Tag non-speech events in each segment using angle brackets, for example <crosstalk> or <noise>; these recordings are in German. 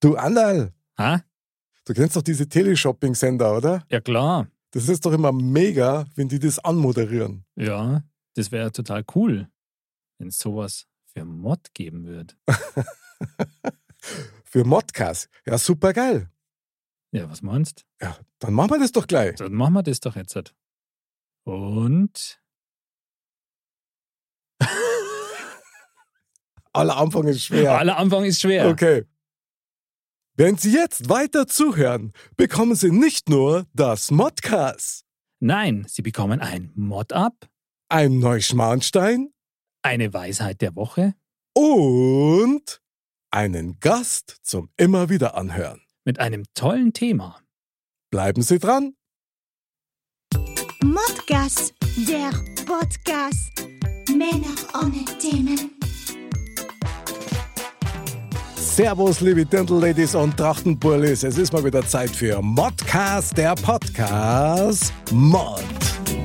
Du, Andal, Ha? du kennst doch diese Teleshopping-Sender, oder? Ja, klar. Das ist doch immer mega, wenn die das anmoderieren. Ja, das wäre total cool, wenn es sowas für Mod geben würde. <laughs> Für Modcast. Ja, super geil. Ja, was meinst Ja, dann machen wir das doch gleich. Dann machen wir das doch jetzt. halt. Und <laughs> Aller Anfang ist schwer. aller Anfang ist schwer. Okay. Wenn Sie jetzt weiter zuhören, bekommen Sie nicht nur das Modcast, Nein, Sie bekommen ein Mod-Up, ein Neuschmarnstein eine Weisheit der Woche und einen Gast zum immer wieder anhören. mit einem tollen Thema. Bleiben Sie dran. Modcast, der Podcast. Männer ohne Themen. Servus, liebe Dirndl-Ladies und Trachtenbullis. Es ist mal wieder Zeit für Modcast, der Podcast Mod.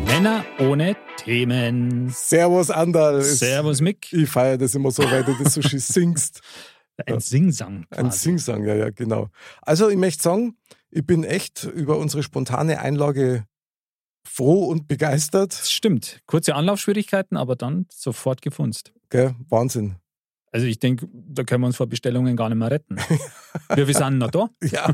Männer ohne Themen. Servus, Andal. Servus, Mick. Ich feiere das immer so, weil du das so schön singst. <laughs> Ein Singsang. Ein quasi. Singsang, ja, ja, genau. Also, ich möchte sagen, ich bin echt über unsere spontane Einlage froh und begeistert. Das stimmt. Kurze Anlaufschwierigkeiten, aber dann sofort gefunzt. Gell? Wahnsinn. Also ich denke, da können wir uns vor Bestellungen gar nicht mehr retten. <laughs> Wir, wir sind noch da. Ja,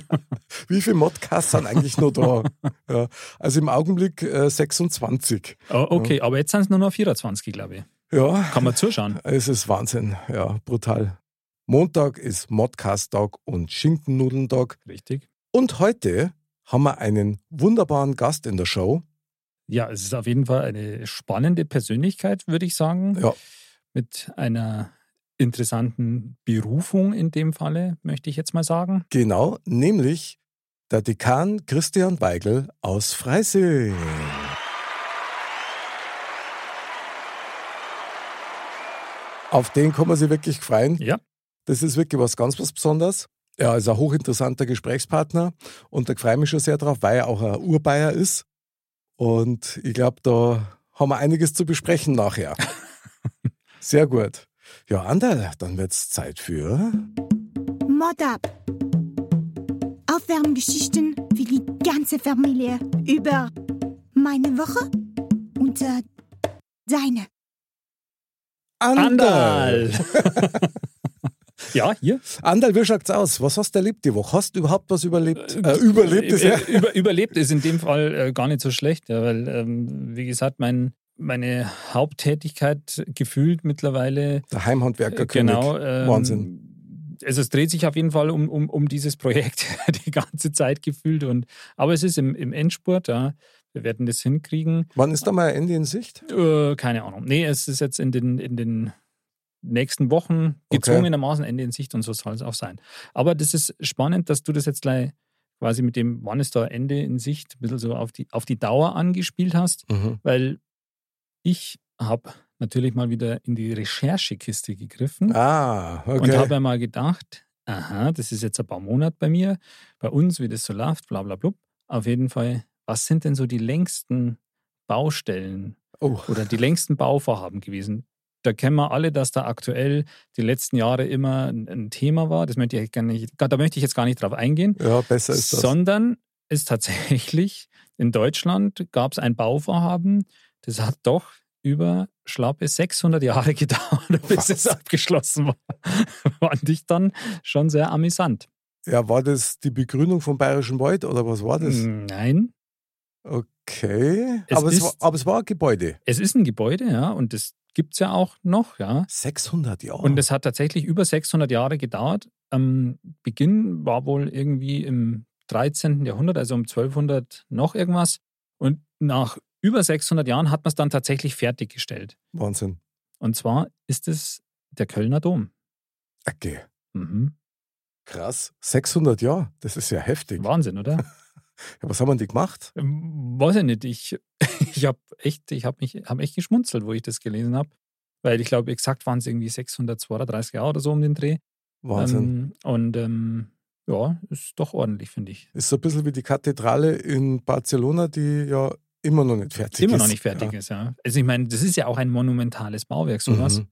wie viele Modcasts sind eigentlich noch da? <laughs> Ja. Also im Augenblick äh, 26. Oh, okay, aber jetzt sind es nur noch 24, glaube ich. Ja, Kann man zuschauen. es ist Wahnsinn. Ja, brutal. Montag ist Modcast-Tag und Schinkennudentag. Richtig. Und heute haben wir einen wunderbaren Gast in der Show. Ja, es ist auf jeden Fall eine spannende Persönlichkeit, würde ich sagen. Ja. Mit einer interessanten Berufung in dem Falle, möchte ich jetzt mal sagen. Genau, nämlich der Dekan Christian Weigel aus Freising. Auf den kann man sich wirklich freuen. Ja, Das ist wirklich was ganz was Besonderes. Er ist ein hochinteressanter Gesprächspartner und da freue ich mich schon sehr drauf, weil er auch ein Urbayer ist. Und ich glaube, da haben wir einiges zu besprechen nachher. <laughs> Sehr gut. Ja, Anderl, dann wird es Zeit für. Mod up. Aufwärmgeschichten für die ganze Familie über meine Woche und äh, deine. Andal. <laughs> ja, hier. Andal, wie schaut's aus? Was hast du erlebt die Woche? Hast du überhaupt was überlebt? Äh, überlebt ist ja. Äh, Über, überlebt ist in dem Fall äh, gar nicht so schlecht, ja, weil, ähm, wie gesagt, mein, meine Haupttätigkeit gefühlt mittlerweile Der Heimhandwerker genau. ähm, Wahnsinn. Also es dreht sich auf jeden Fall um, um, um dieses Projekt <laughs> die ganze Zeit gefühlt. Und, aber es ist im, im Endspurt, ja. Wir werden das hinkriegen. Wann ist da mal ein Ende in Sicht? Äh, keine Ahnung. Nee, es ist jetzt in den, in den nächsten Wochen gezwungenermaßen Ende in Sicht und so soll es auch sein. Aber das ist spannend, dass du das jetzt gleich quasi mit dem, wann ist da Ende in Sicht, ein bisschen so auf die, auf die Dauer angespielt hast, Mhm. weil ich habe natürlich mal wieder in die Recherchekiste gegriffen Ah, okay. und habe ja mal gedacht, aha, das ist jetzt ein paar Monate bei mir, bei uns, wie das so läuft, bla bla blub. Auf jeden Fall, was sind denn so die längsten Baustellen oh. oder die längsten Bauvorhaben gewesen? Da kennen wir alle, dass da aktuell die letzten Jahre immer ein, ein Thema war. Das möchte ich gar nicht, da möchte ich jetzt gar nicht drauf eingehen, Ja, besser ist das. sondern ist tatsächlich in Deutschland gab es ein Bauvorhaben, das hat doch über schlappe 600 Jahre <laughs> gedauert, bis Was? es abgeschlossen war. <laughs> Fand ich dann schon sehr amüsant. Ja, war das die Begründung vom Bayerischen Wald oder was war das? Nein, Okay. Es aber, es ist- war, aber es war ein Gebäude. es ist ein Gebäude, ja, und das gibt es ja auch noch, ja. 600 Jahre. Und es hat tatsächlich über 600 Jahre gedauert. Am Beginn war wohl irgendwie im 13. Jahrhundert, also um 1200 noch irgendwas. Und nach über 600 Jahren hat man es dann tatsächlich fertiggestellt. Wahnsinn. Und zwar ist es der Kölner Dom. Okay. Mhm. Krass. 600 Jahre. Das ist ja heftig. Wahnsinn, oder? <laughs> Ja, was haben die gemacht? Ähm, Weiß ich nicht. Ich, <laughs> ich habe echt, ich mich, hab echt geschmunzelt, wo ich das gelesen habe. Weil ich glaube, exakt waren es irgendwie 632 Jahre oder so um den Dreh. Wahnsinn. Ähm, und ähm, ja, ist doch ordentlich, finde ich. ist so ein bisschen wie die Kathedrale in Barcelona, die ja immer noch nicht fertig Immer ist. noch nicht fertig ist, ja. Also ich meine, das ist ja auch ein monumentales Bauwerk, sowas. Mhm.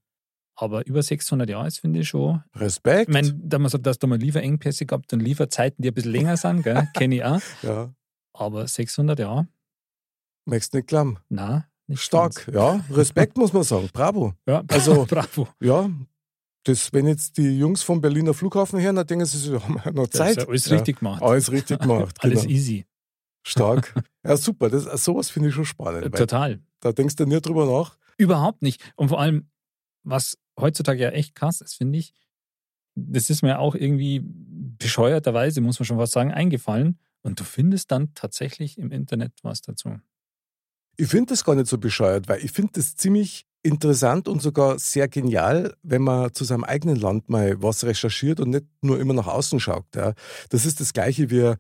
Aber über 600 Jahre ist, finde ich schon. Respekt. Ich meine, da man sagt, dass da mal Lieferengpässe gehabt und Lieferzeiten, die ein bisschen länger sind, gell? <laughs> kenne ich auch. ja. Aber 600 Jahre, Möchtest nicht glauben. na, nicht Stark, ganz. ja. Respekt muss man sagen. Bravo. Ja, Also- <laughs> bravo. Ja. Das, wenn jetzt die Jungs vom Berliner Flughafen hören, dann denken sie, sie <laughs> haben ja noch Das Zeit. ist ja alles richtig gemacht. Alles richtig gemacht. Alles genau. easy. Stark. Ja, super. Das, sowas finde ich schon spannend. Weil Total. da denkst du nie drüber nach. Überhaupt nicht. Und vor allem, was heutzutage ja echt krass ist, finde ich, das ist mir auch irgendwie bescheuerterweise, muss man schon fast sagen, eingefallen. Und du findest dann tatsächlich im Internet was dazu. Ich finde das gar nicht so bescheuert, weil ich finde das ziemlich interessant und sogar sehr genial, wenn man zu seinem eigenen Land mal was recherchiert und nicht nur immer nach außen schaut. Ja. Das ist das Gleiche wie,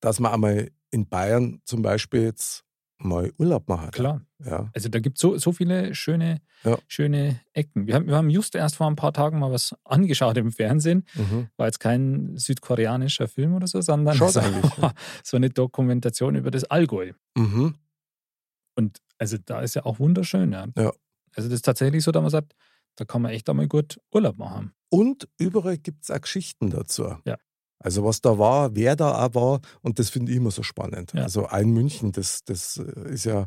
dass man einmal in Bayern zum Beispiel jetzt mal Urlaub macht. Klar. Ja. Also da gibt es so, so viele schöne, Ja. schöne Ecken. Wir haben, wir haben just erst vor ein paar Tagen mal was <laughs> angeschaut im Fernsehen. Mhm. War jetzt kein südkoreanischer Film oder so, sondern so, <laughs> so eine Dokumentation über das Allgäu. Mhm. Und also da ist ja auch wunderschön, ja. Ja. Also das ist tatsächlich so, dass man sagt, da kann man echt einmal gut Urlaub machen. Und überall gibt es auch Geschichten dazu. Ja. Also was da war, wer da auch war, und das finde ich immer so spannend. Ja. Also ein München, das, das ist ja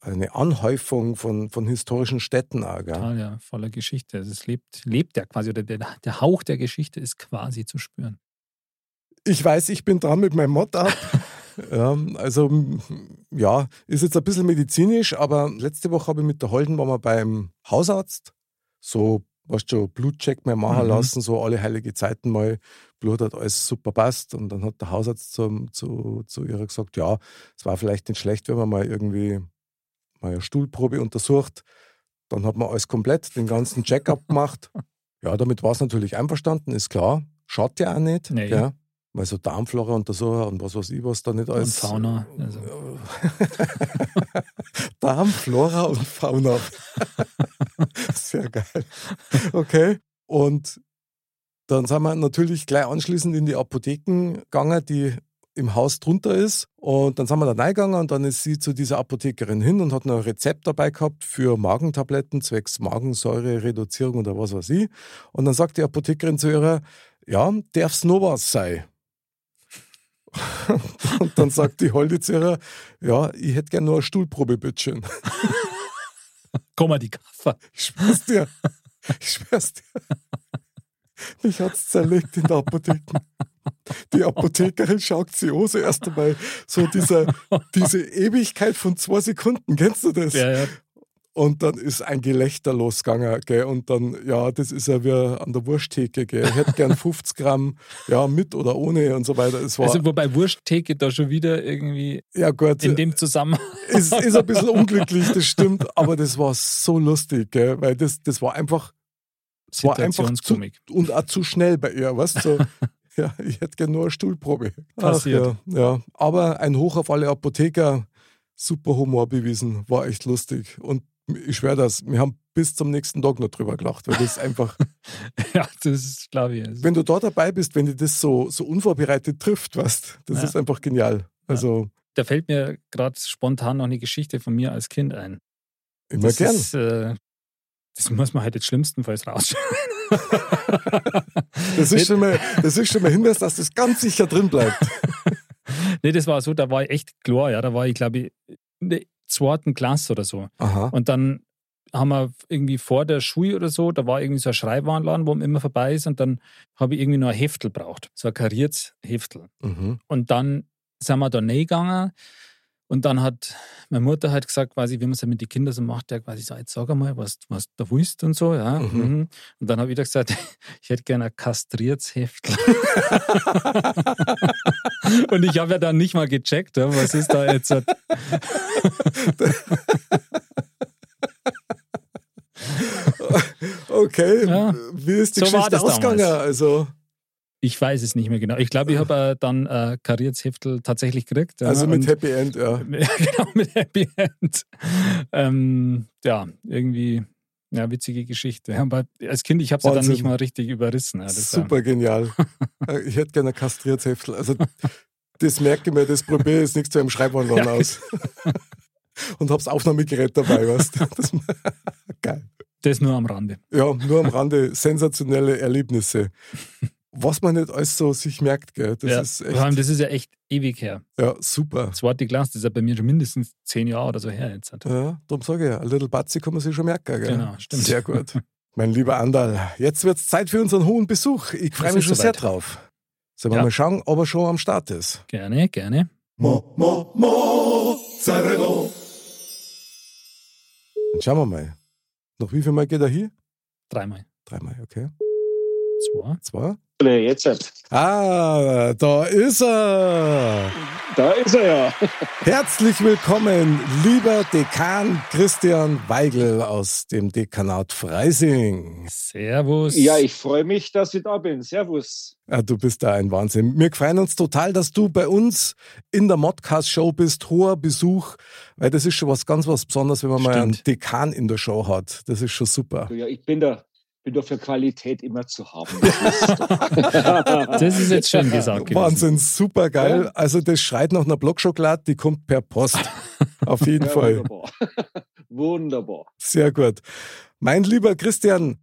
eine Anhäufung von, von historischen Städten auch. Total, ja, voller Geschichte. Also es lebt, lebt ja quasi, oder der, der Hauch der Geschichte ist quasi zu spüren. Ich weiß, ich bin dran mit meinem Mod ab. ja, also ja, ist jetzt ein bisschen medizinisch, aber letzte Woche habe ich mit der Holden waren wir beim Hausarzt. So, weißt du, Blutcheck mal machen Mhm. lassen, so alle heilige Zeiten mal. Blut hat alles super passt. Und dann hat der Hausarzt zum, zu, zu ihr gesagt, ja, es war vielleicht nicht schlecht, wenn man mal irgendwie mal eine Stuhlprobe untersucht. Dann hat man alles komplett, den ganzen Check-up gemacht. Ja, damit war es natürlich einverstanden, ist klar. Schaut ja auch nicht. Nee. Gell? Weil so Darmflora untersuchen und was weiß ich, was da nicht alles. Fauna, also. <laughs> Darmflora und Fauna. <laughs> Sehr geil. Okay. Und dann sind wir natürlich gleich anschließend in die Apotheken gegangen, die im Haus drunter ist. Und dann sind wir da reingegangen und dann ist sie zu dieser Apothekerin hin und hat noch ein Rezept dabei gehabt für Magentabletten zwecks Magensäure-Reduzierung oder was weiß ich. Und dann sagt die Apothekerin zu ihr, ja, darf's noch was sein? <laughs> und dann sagt die Holde zu ihr, ja, ich hätte gerne nur eine Stuhlprobe, bitteschön. <laughs> Komm mal die Kaffer. Ich schwör's dir. Ich schwör's dir. Mich hat's zerlegt in der Apotheke. Die Apothekerin schaut sie an, so erst einmal so dieser, diese Ewigkeit von zwei Sekunden, kennst du das? Ja, ja. Und dann ist ein Gelächter losgegangen, gell? Und dann, ja, das ist ja wie an der Wursttheke, gell? Ich hätte gern 50 Gramm, ja, mit oder ohne und so weiter. Es war, Also wobei Wursttheke da schon wieder irgendwie ja gut, in dem Zusammenhang. ist, ist ein bisschen unglücklich, das stimmt, aber das war so lustig, gell? Weil das, das war einfach, es war einfach zu, und auch zu schnell bei ihr, weißt du? So, <laughs> ja, ich hätte gerne nur eine Stuhlprobe. Passiert. Ach, ja, ja. Aber ein Hoch auf alle Apotheker, super Humor bewiesen, war echt lustig. Und ich schwöre das, wir haben bis zum nächsten Tag noch drüber gelacht, weil das einfach, <laughs> Ja, das ist, glaube ich. Also, wenn du da dabei bist, wenn dich das so, so unvorbereitet trifft, weißt das Ja. ist einfach genial. Also, da fällt mir gerade spontan noch eine Geschichte von mir als Kind ein. immer das gern. Ist, äh, das muss man halt jetzt schlimmstenfalls rausschneiden. Das ist, schon mal, das ist schon mal Hinweis, dass das ganz sicher drin bleibt. <laughs> nee, das war so, da war ich echt klar, ja. Da war ich, glaube ich, in der zweiten Klasse oder so. Aha. Und dann haben wir irgendwie vor der Schule oder so, da war irgendwie so ein Schreibwarenladen, wo man immer vorbei ist. Und dann habe ich irgendwie noch ein Heftel braucht. So ein kariertes Heftel. Mhm. Und dann sind wir da reingegangen. Und dann hat meine Mutter halt gesagt, quasi, wie man es ja mit den Kindern so macht, ja quasi so, jetzt sag einmal, was, was du willst und so, ja. Mhm. Mhm. Und dann habe ich wieder gesagt, <laughs> ich hätte gerne ein kastriertes Heftel. <laughs> und ich habe ja dann nicht mal gecheckt, was ist da jetzt. <laughs> Okay, Ja. wie ist die So Geschichte ausgegangen? Also, Ich weiß es nicht mehr genau. Ich glaube, ich habe äh, dann äh, kariertes Heftel tatsächlich gekriegt. Ja, also mit Happy End, <laughs> ja. genau, mit Happy End. Ähm, ja, irgendwie, ja, witzige Geschichte. Ja, Aber als Kind, ich habe sie dann Wahnsinn. nicht mal richtig überrissen. Ja, das Super genial. <laughs> Äh, ich hätte gerne ein kastriertes Heftel. Also, das merke ich mir, das probiere ich jetzt nicht zu einem Schreibwandel Ja. aus. <laughs> Und hab's Aufnahmegerät dabei, weißt du. Das, geil. Das nur am Rande. Ja, nur am Rande sensationelle Erlebnisse. Was man nicht alles so sich merkt, gell? Das ja, ist vor allem, echt das ist ja echt ewig her. ja, super. Das Wort die Glas, das ist ja bei mir schon mindestens zehn Jahre oder so her jetzt. Ja, darum sage ich ja, ein Little Batzi kann man sich schon merken. Gell? Genau, stimmt. Sehr gut. <laughs> Mein lieber Andal, jetzt wird's Zeit für unseren hohen Besuch. Ich freue Es mich schon sehr soweit. drauf. Sollen wir Ja. mal schauen, ob er schon am Start ist? Gerne, gerne. Mo, mo, Mozzarella. Dann schauen wir mal. Noch wie viel Mal geht er hier? Dreimal. Dreimal, okay. Zwei. Zwei. Nee, jetzt. halt. Ah, da ist er. Da ist er ja. Herzlich willkommen, lieber Dekan Christian Weigel aus dem Dekanat Freising. Servus. Ja, ich freue mich, dass ich da bin. Servus. Ja, du bist da ein Wahnsinn. Wir freuen uns total, dass du bei uns in der Modcast-Show bist. Hoher Besuch, weil das ist schon was ganz was Besonderes, wenn man mal einen Stimmt. Dekan in der Show hat. Das ist schon super. Ja, ich bin da, bin da für Qualität immer zu haben. Das ist doch- Das ist jetzt schön gesagt gewesen. Wahnsinn, super geil. Ja. Also das schreit nach einer Blockschokolade, die kommt per Post. <laughs> Auf jeden Ja, Fall. Wunderbar. <laughs> wunderbar. Sehr gut. Mein lieber Christian,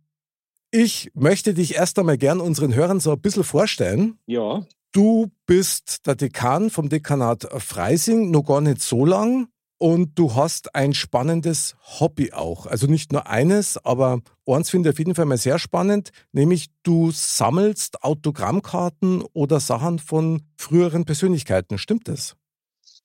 ich möchte dich erst einmal gern unseren Hörern so ein bisschen vorstellen. Ja, Du bist der Dekan vom Dekanat Freising, noch gar nicht so lang. Und du hast ein spannendes Hobby auch. Also nicht nur eines, aber eins finde ich auf jeden Fall mal sehr spannend, nämlich du sammelst Autogrammkarten oder Sachen von früheren Persönlichkeiten. Stimmt das?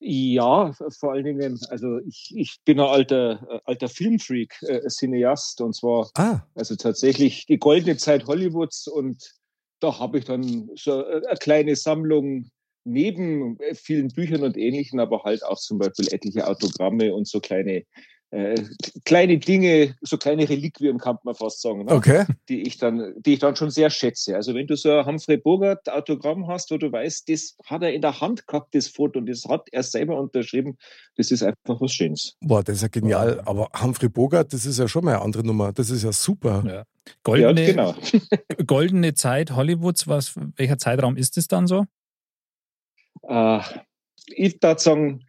ja, vor allen Dingen, also ich, ich bin ein alter, äh, alter Filmfreak, äh, Cineast und zwar Ah, also tatsächlich die goldene Zeit Hollywoods und da habe ich dann so äh, eine kleine Sammlung neben äh, vielen Büchern und Ähnlichen, aber halt auch zum Beispiel etliche Autogramme und so kleine äh, kleine Dinge, so kleine Reliquien kann man fast sagen, ne? okay. die ich dann, die ich dann schon sehr schätze. Also wenn du so ein Humphrey Bogart Autogramm hast, wo du weißt, das hat er in der Hand gehabt, das Foto, und das hat er selber unterschrieben, das ist einfach was Schönes. Boah, das ist ja genial. Aber Humphrey Bogart, das ist ja schon mal eine andere Nummer. Das ist ja super. Ja. Goldene, Ja, genau. <laughs> goldene Zeit Hollywoods, was, welcher Zeitraum ist es dann so? Äh, ich würde sagen,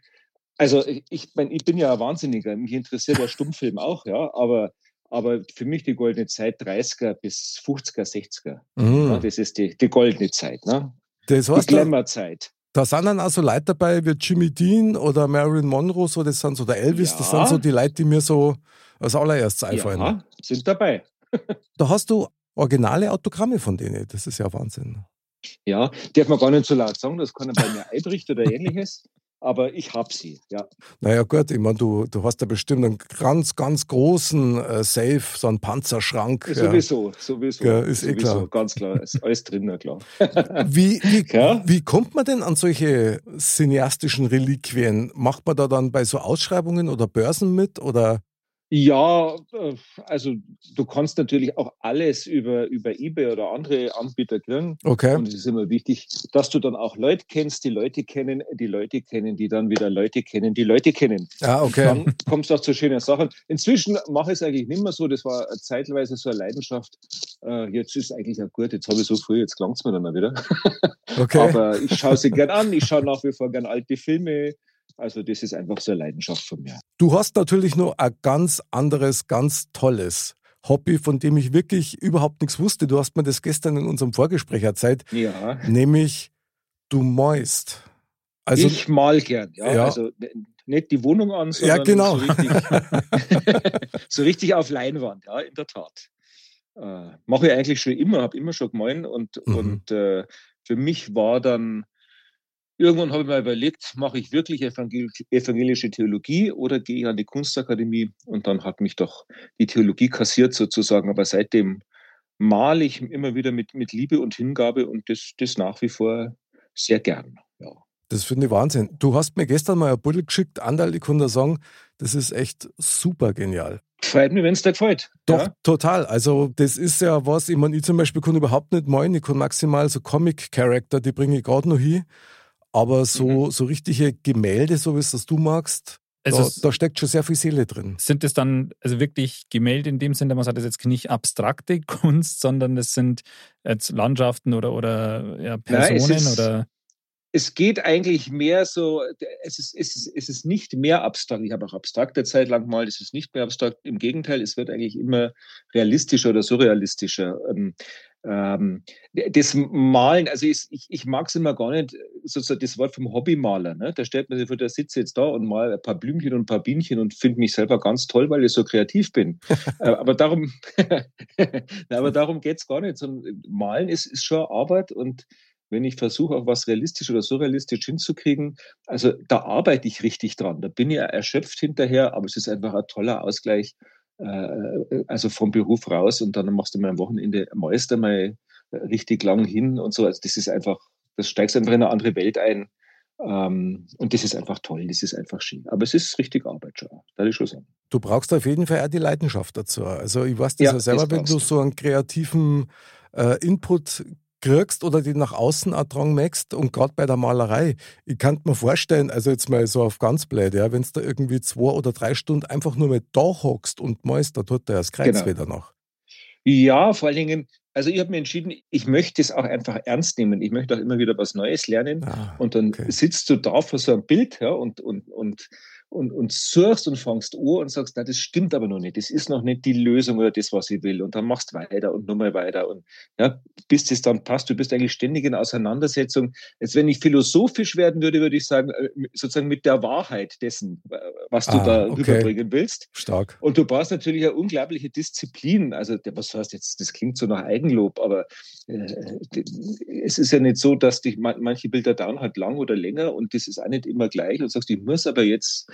also ich, mein, ich bin ja ein Wahnsinniger, mich interessiert der Stummfilm auch, ja, aber, aber für mich die goldene Zeit 30er bis 50er, 60er. Mhm. Ja, das ist die, die goldene Zeit, ne? Das Die heißt, da, Glamour-Zeit. da sind dann also Leute dabei wie Jimmy Dean oder Marilyn Monroe, so das sind so der Elvis, das Ja. sind so die Leute, die mir so als allererstes einfallen. Ja, sind dabei. Da hast du originale Autogramme von denen. Das ist ja Wahnsinn. Ja, darf man gar nicht so laut sagen, das kann er bei mir einbricht oder ähnliches. Aber ich habe sie, ja. Naja, gut, ich meine, du, du hast da bestimmt einen ganz, ganz großen äh, Safe, so einen Panzerschrank. Ja. Sowieso, sowieso. Ja, ist eh sowieso, klar. Ganz klar, ist alles drin, na klar. <laughs> Wie, wie, <laughs> Ja. wie kommt man denn an solche cineastischen Reliquien? Macht man da dann bei so Ausschreibungen oder Börsen mit? Oder Ja, äh, also du kannst natürlich auch alles über, über eBay oder andere Anbieter kriegen. okay. Und es ist immer wichtig, dass du dann auch Leute kennst, die Leute kennen, die Leute kennen, die dann wieder Leute kennen, die Leute kennen. Ja, okay. Dann kommst du auch zu schönen Sachen. Inzwischen mache ich es eigentlich nicht mehr so. Das war zeitweise so eine Leidenschaft. Äh, jetzt ist es eigentlich auch gut. Jetzt habe ich so früh, jetzt klang es mir dann mal wieder. Okay. <laughs> Aber ich schaue sie gern an. Ich schaue nach wie vor gern alte Filme. Also das ist einfach so eine Leidenschaft von mir. Du hast natürlich noch ein ganz anderes, ganz tolles Hobby, von dem ich wirklich überhaupt nichts wusste. Du hast mir das gestern in unserem Vorgespräch erzählt, Ja. nämlich du mäust. Also, ich mal gern, ja. Ja. Also nicht die Wohnung an, Ja, sondern genau. so, richtig, <laughs> <laughs> so richtig auf Leinwand, ja, in der Tat. Äh, Mache ich eigentlich schon immer, habe immer schon gemeint und, Mhm. und äh, für mich war dann, irgendwann habe ich mir überlegt, mache ich wirklich evangel evangelische Theologie oder gehe ich an die Kunstakademie und dann hat mich doch die Theologie kassiert sozusagen, aber seitdem male ich immer wieder mit, mit Liebe und Hingabe und das, das nach wie vor sehr gern, ja. Das finde ich Wahnsinn. Du hast mir gestern mal ein Buddel geschickt, Andal, ich kann da sagen, das ist echt super genial. Freut mich, wenn es dir gefällt. Doch, ja? total. Also, das ist ja was, ich meine, ich zum Beispiel kann überhaupt nicht malen. Ich kann maximal so Comic-Charakter, die bringe ich gerade noch hin. Aber so, mhm. so richtige Gemälde, so wie es das du magst, also da, da, steckt schon sehr viel Seele drin. Sind es dann also wirklich Gemälde in dem Sinne, man sagt, das jetzt nicht abstrakte <laughs> Kunst, sondern es sind jetzt Landschaften oder, oder ja, Personen Nein, ist, oder es geht eigentlich mehr so, es ist, es ist, es ist nicht mehr abstrakt. Ich habe auch abstrakte Zeit lang mal, es ist nicht mehr abstrakt. Im Gegenteil, es wird eigentlich immer realistischer oder surrealistischer. Ähm, das Malen, also ich, ich, ich mag es immer gar nicht, sozusagen das Wort vom Hobbymaler. Ne? Da stellt man sich vor, der sitze jetzt da und mal ein paar Blümchen und ein paar Bienchen und finde mich selber ganz toll, weil ich so kreativ bin. <laughs> Äh, aber darum, <laughs> aber darum geht es gar nicht. Sondern Malen ist, ist schon Arbeit und wenn ich versuche, auch was realistisch oder surrealistisch hinzukriegen, also da arbeite ich richtig dran. Da bin ich erschöpft hinterher, aber es ist einfach ein toller Ausgleich, also vom Beruf raus und dann machst du mal am Wochenende, malst du mal richtig lang hin und so. Also das ist einfach, das steigst einfach in eine andere Welt ein. Ähm, und das ist einfach toll, das ist einfach schön. Aber es ist richtig Arbeit schon, da ich schon sagen. Du brauchst auf jeden Fall auch die Leidenschaft dazu. Also ich weiß das ja, ja selber, wenn du so einen kreativen äh, Input kriegst oder die nach außen ertragen möchtest. Und gerade bei der Malerei, ich kann mir vorstellen, also jetzt mal so auf ganz blöd, ja, wenn du da irgendwie zwei oder drei Stunden einfach nur mit da hockst und malst, da tut der das Kreuz genau. wieder noch. Ja, vor allen Dingen, also ich habe mir entschieden, ich möchte es auch einfach ernst nehmen. Ich möchte auch immer wieder was Neues lernen. Ah, und dann okay. sitzt du da vor so einem Bild ja, und, und, und und, und suchst und fangst an und sagst, na, das stimmt aber noch nicht, das ist noch nicht die Lösung oder das, was ich will. Und dann machst du weiter und nochmal weiter und ja, bis es dann passt. Du bist eigentlich ständig in Auseinandersetzung. Jetzt, wenn ich philosophisch werden würde, würde ich sagen, äh, sozusagen mit der Wahrheit dessen, was du ah, da okay. rüberbringen willst. Stark. Und du brauchst natürlich eine unglaubliche Disziplin. Also, was heißt jetzt, das klingt so nach Eigenlob, aber äh, es ist ja nicht so, dass dich manche Bilder dauern halt lang oder länger und das ist auch nicht immer gleich und sagst, ich muss aber jetzt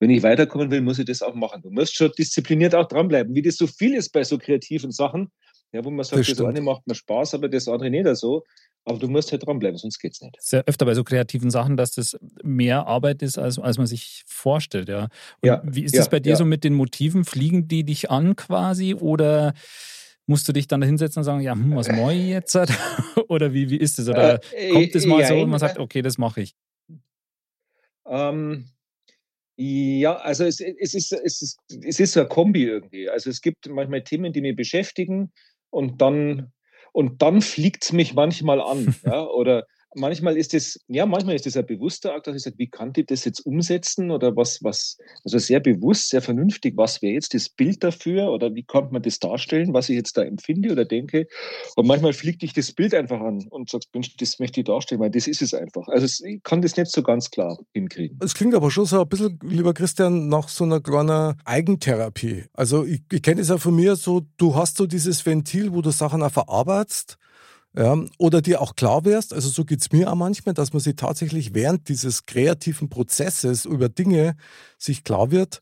wenn ich weiterkommen will, muss ich das auch machen. Du musst schon diszipliniert auch dranbleiben, wie das so viel ist bei so kreativen Sachen, ja, wo man sagt, das, das eine macht mir Spaß, aber das andere nicht so. Aber du musst halt dranbleiben, sonst geht es nicht. Sehr öfter bei so kreativen Sachen, dass das mehr Arbeit ist, als, als man sich vorstellt. Ja. ja wie ist es ja, bei dir ja. so mit den Motiven? Fliegen die dich an quasi oder musst du dich dann da hinsetzen und sagen, ja, hm, was mache ich jetzt? <laughs> oder wie, wie ist es? Oder äh, kommt es mal so und man sagt, okay, das mache ich? Ähm, ja, also es, es, ist, es, ist, es ist so ein Kombi irgendwie. Also es gibt manchmal Themen, die mich beschäftigen und dann, und dann fliegt es mich manchmal an. <laughs> ja, oder manchmal ist es, ja, manchmal ist es ein bewusster Akt, dass ich sage, wie kann ich das jetzt umsetzen oder was, was, also sehr bewusst, sehr vernünftig, was wäre jetzt das Bild dafür oder wie kann man das darstellen, was ich jetzt da empfinde oder denke. Und manchmal fliegt dich das Bild einfach an und sagst, Mensch, das möchte ich darstellen, weil das ist es einfach. Also ich kann das nicht so ganz klar hinkriegen. Es klingt aber schon so ein bisschen, lieber Christian, nach so einer kleinen Eigentherapie. Also ich, ich kenne es ja von mir so, du hast so dieses Ventil, wo du Sachen auch verarbeitest ja, oder dir auch klar wärst, also so geht es mir auch manchmal, dass man sich tatsächlich während dieses kreativen Prozesses über Dinge sich klar wird.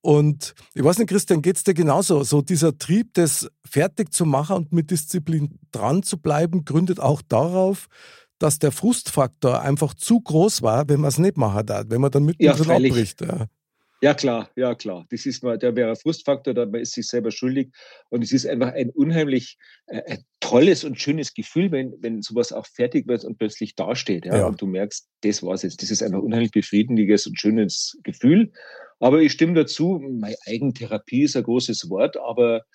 Und ich weiß nicht, Christian, geht es dir genauso? So dieser Trieb, das fertig zu machen und mit Disziplin dran zu bleiben, gründet auch darauf, dass der Frustfaktor einfach zu groß war, wenn man es nicht machen darf, wenn man dann mittendrin ja, abbricht. Ja. Ja, klar, ja, klar. Das ist mal, der wäre Frustfaktor, da man ist sich selber schuldig. Und es ist einfach ein unheimlich äh, tolles und schönes Gefühl, wenn, wenn sowas auch fertig wird und plötzlich dasteht. Ja? ja. Und du merkst, das war's jetzt. Das ist einfach ein unheimlich befriedigendes und schönes Gefühl. Aber ich stimme dazu, meine Eigentherapie ist ein großes Wort, aber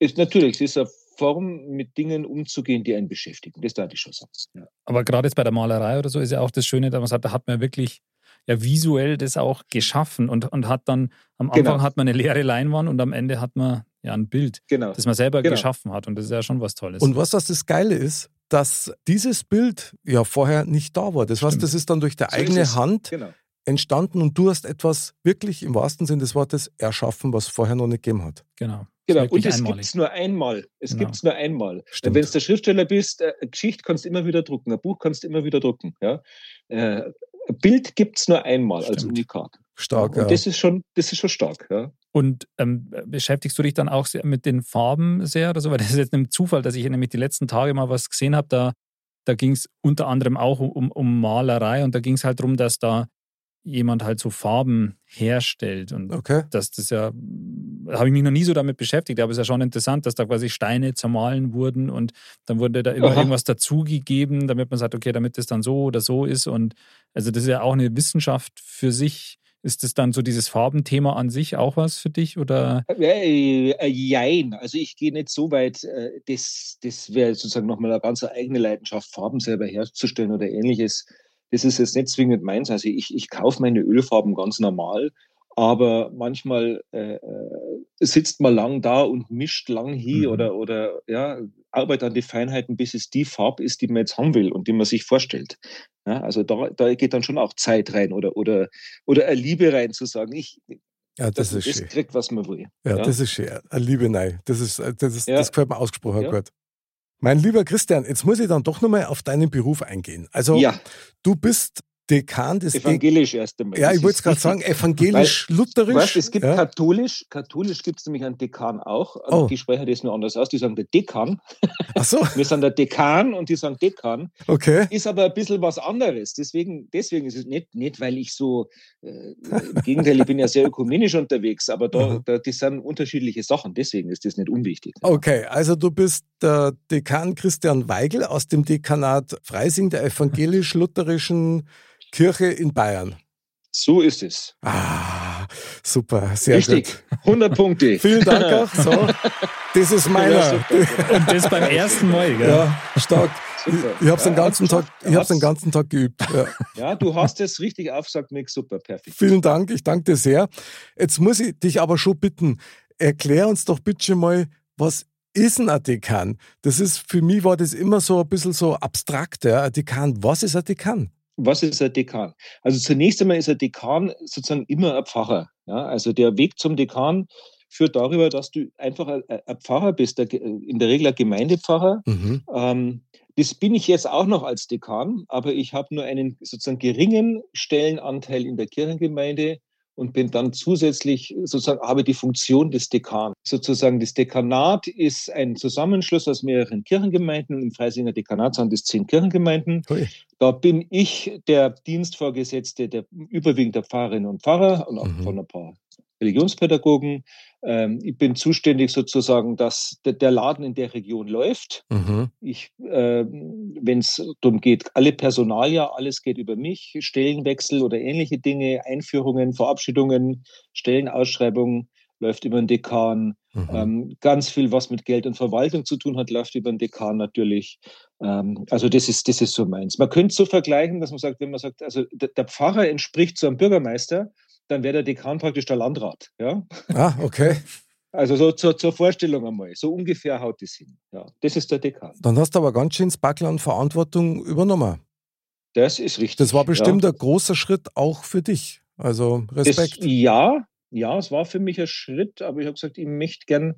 ist natürlich, es ist eine Form, mit Dingen umzugehen, die einen beschäftigen. Das darf ich schon sagen. Ja. Aber gerade jetzt bei der Malerei oder so ist ja auch das Schöne, dass man sagt, da hat man wirklich ja visuell das auch geschaffen und, und hat dann, am Anfang genau. hat man eine leere Leinwand und am Ende hat man ja ein Bild, genau. das man selber genau. geschaffen hat und das ist ja schon was Tolles. Und was das, das Geile ist, dass dieses Bild ja vorher nicht da war. Das Stimmt. heißt, das ist dann durch die so eigene Hand genau. entstanden und du hast etwas wirklich im wahrsten Sinne des Wortes erschaffen, was vorher noch nicht gegeben hat. Genau. Genau, und es gibt es nur einmal. Es genau. gibt es nur einmal. Wenn du der Schriftsteller bist, äh, eine Geschichte kannst du immer wieder drucken, ein Buch kannst du immer wieder drucken. Ja? Äh, Bild gibt es nur einmal Stimmt. als Unikat. Stark, ja. Und das ist schon, das ist schon stark, ja. Und ähm, beschäftigst du dich dann auch mit den Farben sehr oder so? Weil das ist jetzt ein Zufall, dass ich nämlich die letzten Tage mal was gesehen habe, da da ging es unter anderem auch um, um Malerei und da ging es halt darum, dass da jemand halt so Farben herstellt. Und Okay. dass das ja, da habe ich mich noch nie so damit beschäftigt, aber es ist ja schon interessant, dass da quasi Steine zermahlen wurden und dann wurde da immer Aha. irgendwas dazugegeben, damit man sagt, okay, damit das dann so oder so ist. Und also das ist ja auch eine Wissenschaft für sich. Ist das dann so dieses Farbenthema an sich auch was für dich? Oder Äh, äh, jein. Also ich gehe nicht so weit, äh, das, das wäre sozusagen nochmal eine ganz eigene Leidenschaft, Farben selber herzustellen oder ähnliches. Das ist jetzt nicht zwingend meins. Also ich, ich kaufe meine Ölfarben ganz normal, aber manchmal äh, äh, sitzt man lang da und mischt lang hin Mhm. oder, oder ja, arbeitet an die Feinheiten, bis es die Farbe ist, die man jetzt haben will und die man sich vorstellt. Ja, also da, da geht dann schon auch Zeit rein oder, oder, oder eine Liebe rein zu sagen, ich, Ja, das man ist das schön. kriegt, was man will. Ja, Ja. das ist schön. Eine Liebe, nein. Das, ist, das, ist, Ja. das gefällt mir ausgesprochen Ja. gut. Mein lieber Christian, jetzt muss ich dann doch nochmal auf deinen Beruf eingehen. Also, ja, du bist Dekan des De evangelisch erst einmal. Ja, ich wollte es gerade sagen, evangelisch-lutherisch. Weißt, es gibt ja. katholisch, katholisch gibt es nämlich einen Dekan auch. Oh. Die sprechen das nur anders aus. Die sagen der Dekan. Ach so, Wir sind der Dekan und die sagen Dekan. okay. Ist aber ein bisschen was anderes. Deswegen, deswegen ist es nicht, nicht weil ich so, äh, im Gegenteil, ich bin ja sehr ökumenisch unterwegs, aber da, Mhm. da, das sind unterschiedliche Sachen. Deswegen ist das nicht unwichtig. Okay, also du bist der Dekan Christian Weigel aus dem Dekanat Freising der evangelisch-lutherischen Kirche in Bayern. So ist es. Ah, super, sehr Richtig. gut. 100 Punkte. <laughs> Vielen Dank auch. <laughs> So, das ist meiner. und das beim ersten Mal, gell? Ja, stark. Ich, Super. ich habe es den Ja, ganzen Tag, ich hab's den ganzen Tag geübt. Ja. <laughs> Ja, du hast es richtig aufgesagt, Mick. Super, perfekt. Vielen Dank, ich danke dir sehr. Jetzt muss ich dich aber schon bitten, erklär uns doch bitte mal, was ist ein Dekan? Das ist, für mich war das immer so ein bisschen so abstrakt, ja. Ein Dekan, was ist ein Dekan? Was ist ein Dekan? Also zunächst einmal ist ein Dekan sozusagen immer ein Pfarrer. Ja? Also der Weg zum Dekan führt darüber, dass du einfach ein, Pfarrer bist, in der Regel ein Gemeindepfarrer. Mhm. Ähm, das bin ich jetzt auch noch als Dekan, aber ich habe nur einen sozusagen geringen Stellenanteil in der Kirchengemeinde und bin dann zusätzlich sozusagen, habe die Funktion des Dekans. Sozusagen das Dekanat ist ein Zusammenschluss aus mehreren Kirchengemeinden. Im Freisinger Dekanat sind es zehn Kirchengemeinden. Hui. Da bin ich der Dienstvorgesetzte der überwiegend der Pfarrerinnen und Pfarrer und auch Mhm. von ein paar Religionspädagogen. Ähm, ich bin zuständig sozusagen, dass der, Laden in der Region läuft. Mhm. Ich, äh, wenn es darum geht, alle Personalia, alles geht über mich, Stellenwechsel oder ähnliche Dinge, Einführungen, Verabschiedungen, Stellenausschreibungen läuft über den Dekan. Mhm. Ähm, ganz viel, was mit Geld und Verwaltung zu tun hat, läuft über den Dekan natürlich. Ähm, also das ist, das ist so meins. Man könnte so vergleichen, dass man sagt, wenn man sagt, also der, der Pfarrer entspricht zu einem Bürgermeister, dann wäre der Dekan praktisch der Landrat. Ja? Ah, okay. Also so zur, zur Vorstellung einmal. So ungefähr haut das hin. Ja, das ist der Dekan. Dann hast du aber ganz schön Backel an Verantwortung übernommen. Das ist richtig. Das war bestimmt ja. ein großer Schritt auch für dich. Also Respekt. Das, ja, ja, es war für mich ein Schritt, aber ich habe gesagt, ich möchte gern,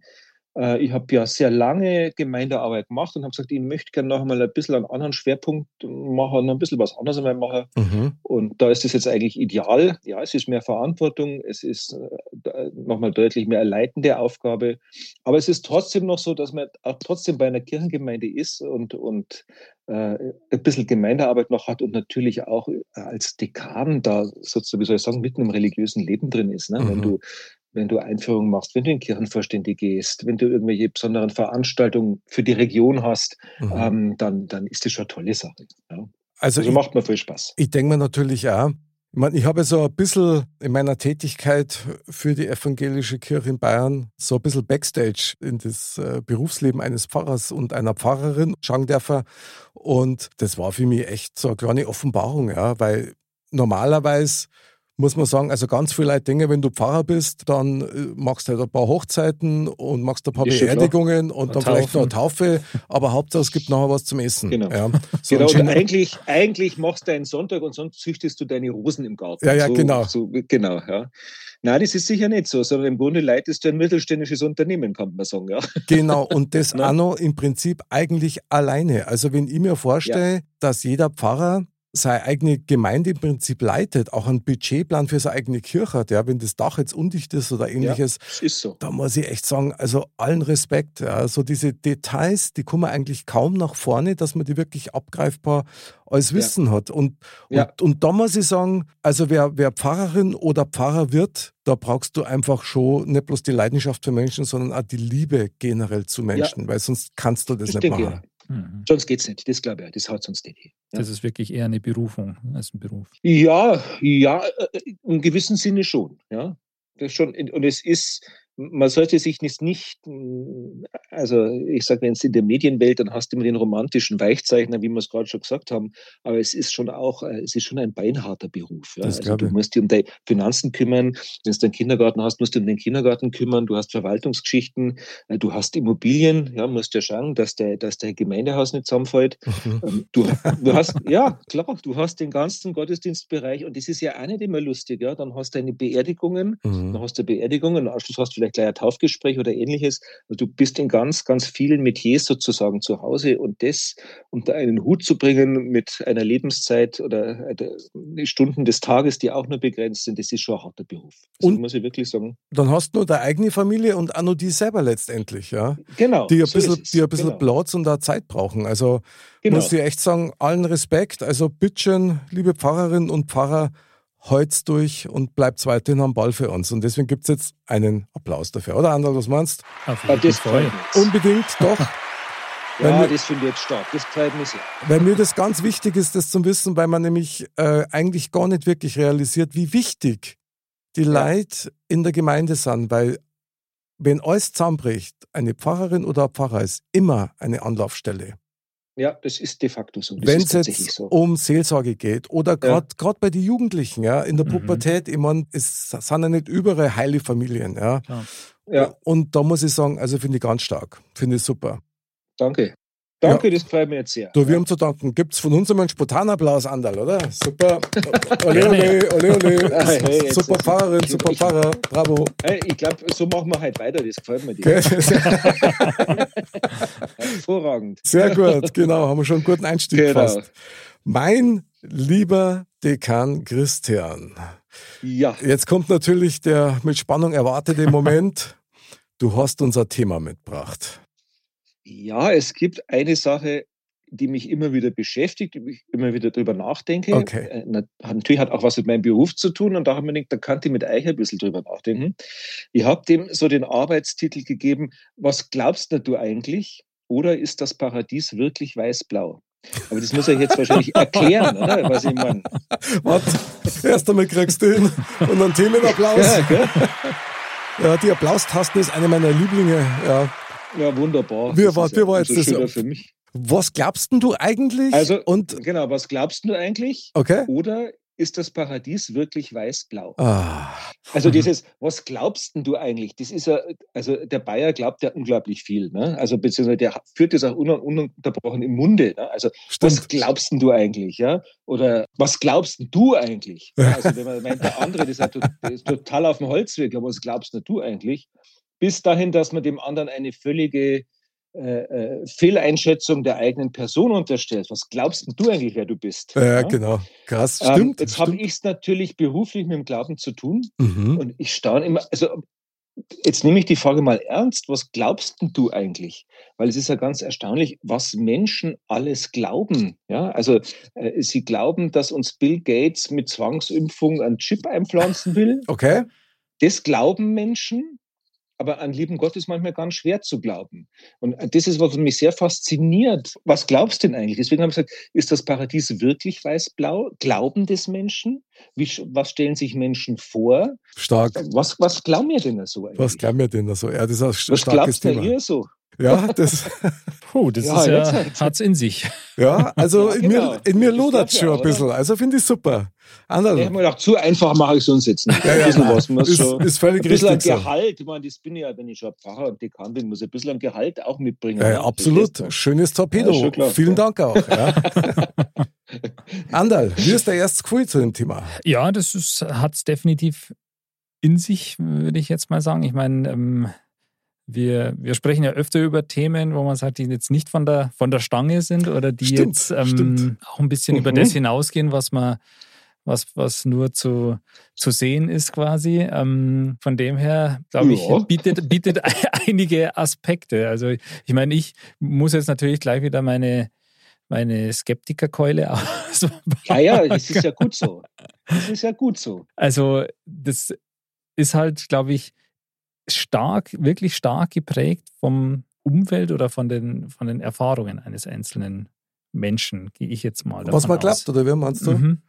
ich habe ja sehr lange Gemeindearbeit gemacht und habe gesagt, ich möchte gern noch einmal ein bisschen einen anderen Schwerpunkt machen, ein bisschen was anderes einmal machen. Mhm. Und da ist es jetzt eigentlich ideal. Ja, es ist mehr Verantwortung, es ist äh, nochmal deutlich mehr eine leitende Aufgabe. Aber es ist trotzdem noch so, dass man auch trotzdem bei einer Kirchengemeinde ist und, und äh, ein bisschen Gemeindearbeit noch hat und natürlich auch als Dekan da sozusagen, wie soll ich sagen, mitten im religiösen Leben drin ist. Ne? Mhm. Wenn du wenn du Einführungen machst, wenn du in Kirchenvorstände gehst, wenn du irgendwelche besonderen Veranstaltungen für die Region hast, Mhm. ähm, dann, dann ist das schon eine tolle Sache. Ja. Also, Also ich, macht mir viel Spaß. ich denke mir natürlich auch, ich meine, ich habe so ein bisschen in meiner Tätigkeit für die evangelische Kirche in Bayern so ein bisschen Backstage in das äh, Berufsleben eines Pfarrers und einer Pfarrerin schauen dürfen. Und das war für mich echt so eine kleine Offenbarung, ja, weil normalerweise muss man sagen, also ganz viele Leute denken, wenn du Pfarrer bist, dann äh, machst du halt ein paar Hochzeiten und machst ein paar Ist. Beerdigungen und dann Taufen. vielleicht noch eine Taufe, aber Hauptsache es gibt nachher was zum Essen. Genau. Ja, <laughs> so Genau, und eigentlich, eigentlich machst du einen Sonntag und sonst züchtest du deine Rosen im Garten. Ja, ja, so, genau. So, genau, ja. Nein, das ist sicher nicht so, sondern im Grunde leitest du ein mittelständisches Unternehmen, kann man sagen, ja. <laughs> Genau, und das <laughs> auch noch im Prinzip eigentlich alleine. Also wenn ich mir vorstelle, dass jeder Pfarrer seine eigene Gemeinde im Prinzip leitet, auch einen Budgetplan für seine eigene Kirche hat, ja, wenn das Dach jetzt undicht ist oder ähnliches, ja, ist so. da muss ich echt sagen, also allen Respekt. Ja, so diese Details, die kommen eigentlich kaum nach vorne, dass man die wirklich abgreifbar als Wissen ja. hat. Und, und, ja. und da muss ich sagen, also wer, wer Pfarrerin oder Pfarrer wird, da brauchst du einfach schon nicht bloß die Leidenschaft für Menschen, sondern auch die Liebe generell zu Menschen, weil sonst kannst du das ich nicht denke, machen. Mhm. Sonst geht es nicht, das glaube ich, das hat sonst nicht. Ja. Das ist wirklich eher eine Berufung als ein Beruf. Ja, ja, äh, im gewissen Sinne schon. Ja. Das schon, und es ist, man sollte sich nicht, also ich sage, wenn es in der Medienwelt, dann hast du immer den romantischen Weichzeichner, wie wir es gerade schon gesagt haben, aber es ist schon auch, äh, es ist schon ein beinharter Beruf. Ja? Also du musst dich um deine Finanzen kümmern, wenn du einen Kindergarten hast, musst du um den Kindergarten kümmern, du hast Verwaltungsgeschichten, äh, du hast Immobilien, ja, musst ja schauen, dass der, dass der Gemeindehaus nicht zusammenfällt. Mhm. Ähm, du, du hast, ja, klar, du hast den ganzen Gottesdienstbereich und das ist ja auch nicht immer lustig, ja, dann hast du deine Beerdigungen, mhm. dann hast du Beerdigungen, im Anschluss hast du vielleicht gleich ein Taufgespräch oder ähnliches. Also du bist in ganz, ganz vielen Metiers sozusagen zu Hause und das unter einen Hut zu bringen mit einer Lebenszeit oder Stunden des Tages, die auch nur begrenzt sind, das ist schon ein harter Beruf. Das und muss ich wirklich sagen. Dann hast du nur deine eigene Familie und auch nur die selber letztendlich, ja. Genau. Die ein so bisschen, die ein bisschen genau. Platz und da Zeit brauchen. Also genau. muss ich echt sagen, allen Respekt. Also bitte liebe Pfarrerinnen und Pfarrer, holt's durch und bleibt weiterhin am Ball für uns. Und deswegen gibt es jetzt einen Applaus dafür. Oder Andal, was meinst du? Das freut Unbedingt, doch. <laughs> ja, mir, das finde ich jetzt stark. Das freut mich sehr. Weil mir das ganz wichtig ist, das zu wissen, weil man nämlich äh, eigentlich gar nicht wirklich realisiert, wie wichtig die ja. Leute in der Gemeinde sind, weil wenn alles zusammenbricht, eine Pfarrerin oder ein Pfarrer ist immer eine Anlaufstelle. Ja, das ist de facto so. Wenn es jetzt so. um Seelsorge geht oder gerade ja. bei den Jugendlichen, ja, in der mhm. Pubertät, ich meine, es sind ja nicht überall heile Familien, ja. ja. Und da muss ich sagen, also finde ich ganz stark, finde ich super. Danke. Danke, ja. das freut mich jetzt sehr. Du, wir haben zu danken. Gibt es von uns einmal einen spontanen Applaus, Andal, oder? Super. <laughs> Ole, ole, ole, ole. <laughs> Ah, hey, super Fahrerin, super ich, Fahrer. Bravo. Hey, ich glaube, so machen wir halt weiter. Das gefällt mir. dir. <laughs> Hervorragend. Sehr gut, genau. Haben wir schon einen guten Einstieg genau. gefasst. Mein lieber Dekan Christian. Ja. Jetzt kommt natürlich der mit Spannung erwartete Moment. Du hast unser Thema mitgebracht. Ja, es gibt eine Sache, die mich immer wieder beschäftigt, die ich immer wieder darüber nachdenke. Okay. Äh, natürlich hat auch was mit meinem Beruf zu tun und da habe ich mir gedacht, da könnte ich mit euch ein bisschen drüber nachdenken. Ich habe dem so den Arbeitstitel gegeben, was glaubst du eigentlich? Oder ist das Paradies wirklich weiß-blau? Aber das muss ich jetzt wahrscheinlich erklären, oder? was ich meine. <laughs> Warte, erst einmal kriegst du hin und einen Themenapplaus. Ja, <laughs> ja, die Applaustaste ist eine meiner Lieblinge. Ja, ja, wunderbar. Wie war, wie war jetzt das? Für mich. Was glaubst denn du eigentlich? Also, und genau, was glaubst du eigentlich? Okay. Oder ist das Paradies wirklich weiß-blau? Ah. Also dieses, was glaubst denn du eigentlich? Das ist ja, also der Bayer glaubt ja unglaublich viel, ne? Also beziehungsweise der führt das auch ununterbrochen im Munde. Ne? Also Stimmt. was glaubst denn du eigentlich, ja? Oder was glaubst denn du eigentlich? Also wenn man meint, der andere, das ist, das <laughs> ist total auf dem Holzweg, aber was glaubst denn du eigentlich? Bis dahin, dass man dem anderen eine völlige äh, äh, Fehleinschätzung der eigenen Person unterstellt. Was glaubst du eigentlich, wer du bist? Ja, ja? genau. Krass, ähm, stimmt. Jetzt habe ich es natürlich beruflich mit dem Glauben zu tun mhm. und ich staune immer, also Jetzt nehme ich die Frage mal ernst. Was glaubst du eigentlich? Weil es ist ja ganz erstaunlich, was Menschen alles glauben. Ja, also äh, sie glauben, dass uns Bill Gates mit Zwangsimpfung einen Chip einpflanzen will. Okay. Das glauben Menschen aber an lieben Gott ist manchmal ganz schwer zu glauben. Und das ist, was mich sehr fasziniert. Was glaubst du denn eigentlich? Deswegen habe ich gesagt, ist das Paradies wirklich weiß-blau? Glauben das Menschen? Wie, was stellen sich Menschen vor? Stark. Was, was glauben wir denn da so eigentlich? Was glauben wir denn da so? Ja, das ist ein was starkes Thema. ihr so? Ja, das, <laughs> Puh, das ja, ist ja, halt. hat's in sich. Ja, <laughs> also ja, genau. in mir, in mir lodert es schon ein bisschen. Also finde ich super. Anderl. Ich habe mir gedacht, zu einfach mache ich es uns jetzt nicht. Ja, ja, ein was muss ist, schon, ist völlig ein bisschen richtig. Ein Gehalt, ich meine, das bin ich ja, wenn ich schon Pfarrer und Dekan bin, muss ich ein bisschen ein Gehalt auch mitbringen. Ja, absolut. Schönes Torpedo. Ja, klar, Vielen Dank auch. Ja. <laughs> Andal, wie ist der erste Gefühl zu dem Thema? Ja, das hat es definitiv in sich, würde ich jetzt mal sagen. Ich meine, ähm, wir, wir sprechen ja öfter über Themen, wo man sagt, die jetzt nicht von der, von der Stange sind oder die Stimmt, jetzt ähm, stimmt. auch ein bisschen über Mhm. das hinausgehen, was man, was, was nur zu, zu sehen ist quasi. Ähm, von dem her, glaube Ja. ich, bietet, bietet <laughs> einige Aspekte. Also ich meine, ich muss jetzt natürlich gleich wieder meine, meine Skeptikerkeule <laughs> auspacken. Ja, ja, das ist ja gut so. Das ist ja gut so. Also das ist halt, glaube ich, stark, wirklich stark geprägt vom Umfeld oder von den, von den Erfahrungen eines einzelnen Menschen, gehe ich jetzt mal Was aus. glaubt, oder wie meinst du? Mhm.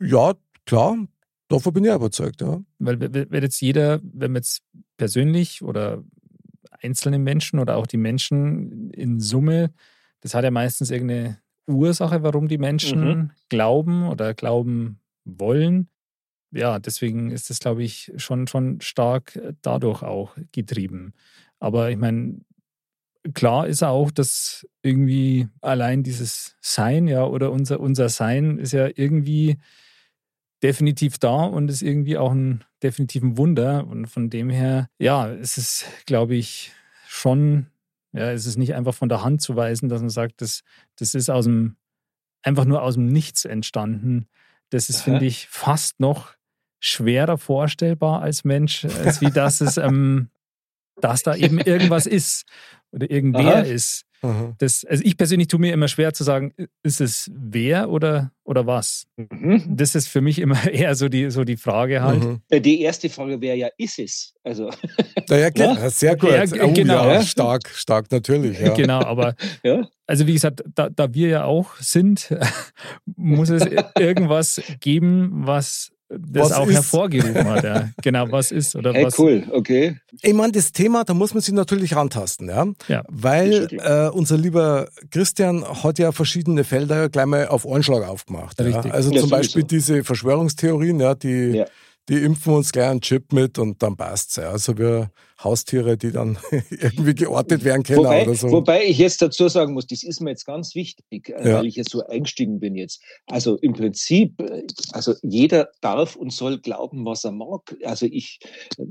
Ja, klar, davon bin ich überzeugt, ja. Weil wenn wenn jetzt jeder, wenn man jetzt persönlich oder einzelne Menschen oder auch die Menschen in Summe, das hat ja meistens irgendeine Ursache, warum die Menschen Mhm. glauben oder glauben wollen. Ja, deswegen ist das, glaube ich, schon, schon stark dadurch auch getrieben. Aber ich meine, klar ist auch, dass irgendwie allein dieses Sein, ja, oder unser, unser Sein ist ja irgendwie definitiv da und ist irgendwie auch ein definitiven Wunder. Und von dem her, ja, es ist, glaube ich, schon, ja, es ist nicht einfach von der Hand zu weisen, dass man sagt, das, das ist aus dem, einfach nur aus dem Nichts entstanden. Das ist, finde ich, fast noch schwerer vorstellbar als Mensch, als wie das es, ähm, dass da eben irgendwas <laughs> ist oder irgendwer Aha. ist. Das, also ich persönlich tue mir immer schwer zu sagen, ist es wer oder, oder was? Mhm. Das ist für mich immer <laughs> eher so die, so die Frage halt. Mhm. Die erste Frage wäre ja, ist es? Also, Ja, ja, <laughs> sehr gut. Ja, oh, genau. Ja, Ja. stark, stark, natürlich. Ja. Genau, aber ja. also wie gesagt, da, da wir ja auch sind, muss es irgendwas geben, was das Was auch ist? hervorgerufen hat. Ja. <laughs> Genau, was ist oder Hey, was. cool, okay. Ich meine, das Thema, da muss man sich natürlich rantasten, ja. Ja. Weil äh, unser lieber Christian hat ja verschiedene Felder gleich mal auf Anschlag aufgemacht. Ja. Richtig. Also Ja, zum Beispiel diese Verschwörungstheorien, ja, die, Ja. die impfen uns gleich einen Chip mit und dann passt's. Ja. Also wir Haustiere, die dann <laughs> irgendwie geortet werden können Wobei, oder so. wobei ich jetzt dazu sagen muss, das ist mir jetzt ganz wichtig, äh, Ja. weil ich jetzt so eingestiegen bin jetzt. Also im Prinzip, äh, also jeder darf und soll glauben, was er mag. Also ich,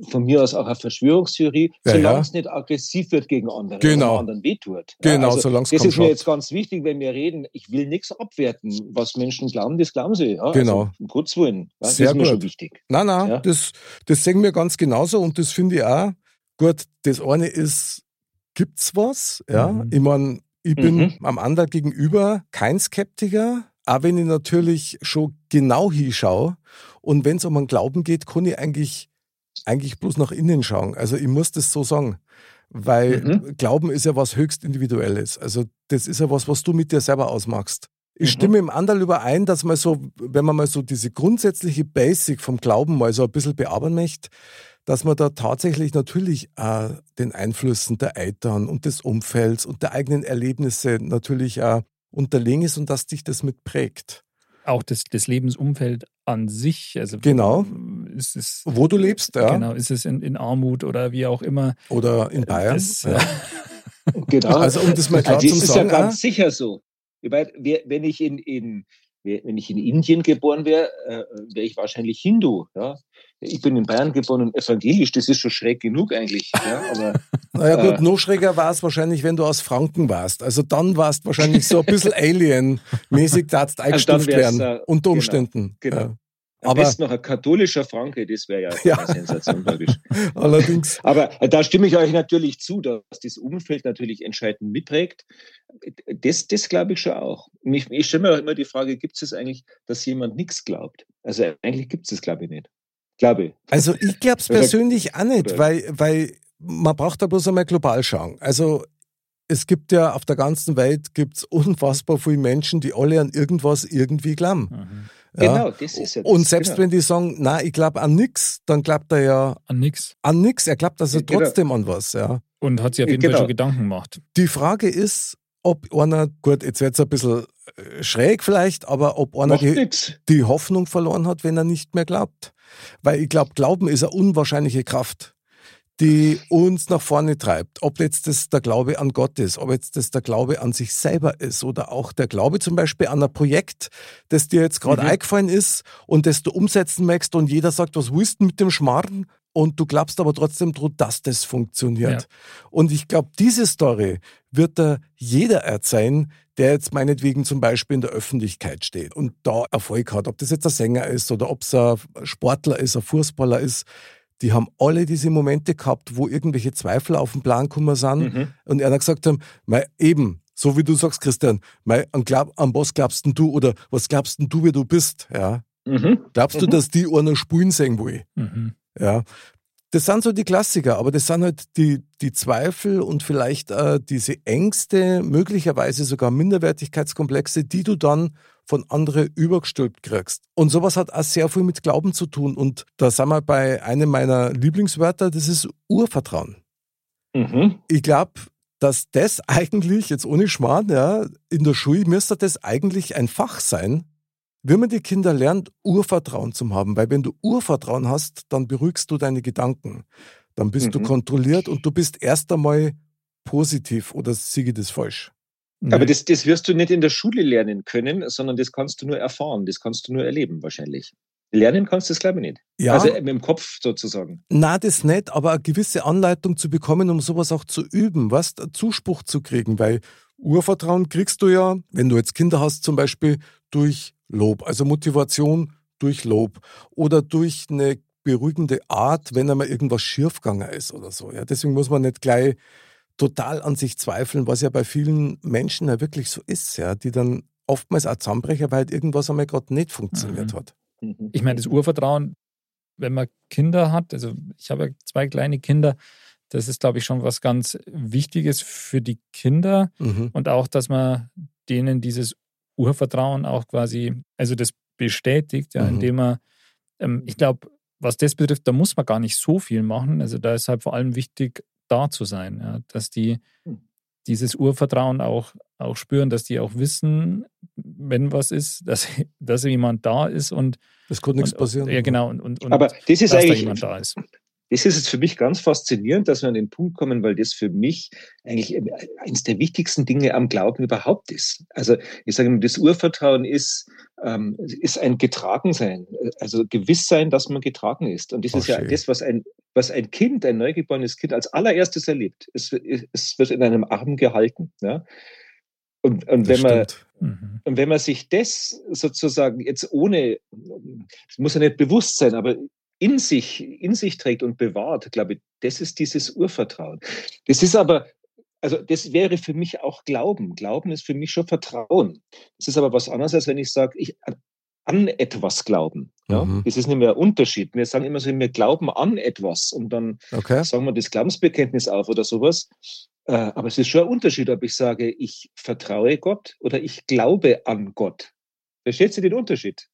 von mir aus auch eine Verschwörungstheorie, Ja, solange ja. es nicht aggressiv wird gegen andere, Genau. anderen wehtut. Genau, also solange es Das ist mir jetzt ganz wichtig, wenn wir reden. Ich will nichts abwerten. Was Menschen glauben, das glauben sie. Ja? Genau. Also, um Gottes Willen. Ja, Sehr das ist mir gut. schon wichtig. Nein, nein, das, das sehen wir ganz genauso und das finde ich auch. Gut, das eine ist, gibt's was? Ja, Mhm. ich meine, ich bin Mhm. am anderen gegenüber kein Skeptiker, auch wenn ich natürlich schon genau hinschaue. Und wenn es um einen Glauben geht, kann ich eigentlich, eigentlich bloß nach innen schauen. Also ich muss das so sagen. Weil Mhm. Glauben ist ja was höchst Individuelles. Also das ist ja was, was du mit dir selber ausmachst. Ich Mhm. stimme im Anderl überein, dass man so, wenn man mal so diese grundsätzliche Basic vom Glauben mal so ein bisschen bearbeiten möchte, dass man da tatsächlich natürlich auch den Einflüssen der Eltern und des Umfelds und der eigenen Erlebnisse natürlich auch unterlegen ist und dass dich das mitprägt. Auch das, das Lebensumfeld an sich. Also Genau. Ist es, Wo du lebst, ja. Genau, ist es in, in Armut oder wie auch immer. Oder in Bayern. Das, ja. Genau. Also um das mal klar Also zu das ist sagen, ja ganz auch, sicher so. Ich meine, wenn ich in, in, wenn ich in Indien geboren wäre, äh, wäre ich wahrscheinlich Hindu. Ja? Ich bin in Bayern geboren und evangelisch, das ist schon schräg genug eigentlich. Ja? Aber <laughs> naja gut, äh, noch schräger war es wahrscheinlich, wenn du aus Franken warst. Also dann warst wahrscheinlich so ein bisschen <laughs> Alien-mäßig, da eingestuft werden, äh, unter genau, Umständen. genau. Ja. Am Aber- besten noch ein katholischer Franke, das wäre ja, Ja. eine Sensation, glaube ich. <laughs> Allerdings, Aber äh, da stimme ich euch natürlich zu, dass das Umfeld natürlich entscheidend mitprägt. Das, das glaube ich schon auch. Mich, ich stelle mir auch immer die Frage, gibt es eigentlich, dass jemand nichts glaubt? Also eigentlich gibt es das, glaube ich, nicht. Glaube ich. Also ich glaube es persönlich auch nicht, weil, weil man braucht da bloß einmal global schauen. Also es gibt ja auf der ganzen Welt gibt's unfassbar viele Menschen, die alle an irgendwas irgendwie glauben. Mhm. Ja? Genau, das ist ja das. Und selbst genau. wenn die sagen, na, ich glaube an nix, dann glaubt er ja An nix. an nix. Er glaubt also Genau. trotzdem an was. Ja. Und hat sich auf jeden Genau. Fall schon Gedanken gemacht. Die Frage ist, ob einer, gut, jetzt wird's ein bisschen äh, schräg vielleicht, aber ob einer die, die Hoffnung verloren hat, wenn er nicht mehr glaubt. Weil ich glaube, Glauben ist eine unwahrscheinliche Kraft, die uns nach vorne treibt. Ob jetzt das der Glaube an Gott ist, ob jetzt das der Glaube an sich selber ist oder auch der Glaube zum Beispiel an ein Projekt, das dir jetzt gerade Mhm. eingefallen ist und das du umsetzen möchtest und jeder sagt, was willst du mit dem Schmarrn? und du glaubst aber trotzdem dran, dass das funktioniert. Ja. Und ich glaube, diese Story wird da jeder erzählen, der jetzt meinetwegen zum Beispiel in der Öffentlichkeit steht und da Erfolg hat. Ob das jetzt ein Sänger ist oder ob es ein Sportler ist, ein Fußballer ist. Die haben alle diese Momente gehabt, wo irgendwelche Zweifel auf den Plan gekommen sind Mhm. und einer gesagt haben, mei, eben, so wie du sagst, Christian, mei, an, glaub, an was glaubst denn du oder was glaubst denn du, wie du bist? Ja. Mhm. Glaubst du, Mhm. dass die einer spulen sehen will? Mhm. Ja. Das sind so die Klassiker, aber das sind halt die, die Zweifel und vielleicht äh, diese Ängste, möglicherweise sogar Minderwertigkeitskomplexe, die du dann von anderen übergestülpt kriegst. Und sowas hat auch sehr viel mit Glauben zu tun. Und da sind wir bei einem meiner Lieblingswörter, das ist Urvertrauen. Mhm. Ich glaube, dass das <laughs> eigentlich, jetzt ohne Schmarrn, ja, in der Schule müsste das eigentlich ein Fach sein, wenn man die Kinder lernt, Urvertrauen zu haben. Weil wenn du Urvertrauen hast, dann beruhigst du deine Gedanken. Dann bist du Mhm. kontrolliert und du bist erst einmal positiv oder siege das falsch. Aber das, das wirst du nicht in der Schule lernen können, sondern das kannst du nur erfahren, das kannst du nur erleben wahrscheinlich. Lernen kannst du das, glaube ich, nicht. Ja, Also mit dem Kopf sozusagen. na das nicht, aber eine gewisse Anleitung zu bekommen, um sowas auch zu üben, was Zuspruch zu kriegen, weil Urvertrauen kriegst du ja, wenn du jetzt Kinder hast, zum Beispiel durch Lob, also Motivation durch Lob oder durch eine beruhigende Art, wenn einmal irgendwas schiefgegangen ist oder so. Ja, deswegen muss man nicht gleich total an sich zweifeln, was ja bei vielen Menschen ja wirklich so ist, ja, die dann oftmals auch zusammenbrechen, weil halt irgendwas einmal gerade nicht funktioniert Mhm. hat. Mhm. Ich meine, das Urvertrauen, wenn man Kinder hat, also ich habe ja zwei kleine Kinder, das ist, glaube ich, schon was ganz Wichtiges für die Kinder Mhm. und auch, dass man denen dieses Urvertrauen auch quasi, also das bestätigt, ja, Mhm. indem man, ähm, ich glaube, was das betrifft, da muss man gar nicht so viel machen. Also da ist halt vor allem wichtig, da zu sein, ja, dass die Hm. dieses Urvertrauen auch, auch spüren, dass die auch wissen, wenn was ist, <laughs> dass, dass jemand da ist und Es konnte nichts passieren. Ja, genau. Und, und, und Aber das ist dass da eigentlich, jemand da ist. Das ist jetzt für mich ganz faszinierend, dass wir an den Punkt kommen, weil das für mich eigentlich eines der wichtigsten Dinge am Glauben überhaupt ist. Also ich sage immer, das Urvertrauen ist, ähm, ist ein Getragensein, also gewiss sein, dass man getragen ist. Und das Ach, ist ja schön. das, was ein, was ein Kind, ein neugeborenes Kind als allererstes erlebt. Es, es wird in einem Arm gehalten. Ja? Und, und wenn man. Mhm. und wenn man sich das sozusagen jetzt ohne, es muss ja nicht bewusst sein, aber in sich, in sich trägt und bewahrt, glaube ich, das ist dieses Urvertrauen. Das ist aber, also das wäre für mich auch Glauben. Glauben ist für mich schon Vertrauen. Das ist aber was anderes, als wenn ich sage, ich an etwas glauben. Ja? Mhm. Das ist nicht mehr ein Unterschied. Wir sagen immer so, wir glauben an etwas und dann Okay. sagen wir das Glaubensbekenntnis auf oder sowas. Äh, Aber es ist schon ein Unterschied, ob ich sage, ich vertraue Gott oder ich glaube an Gott. Versteht sie den Unterschied?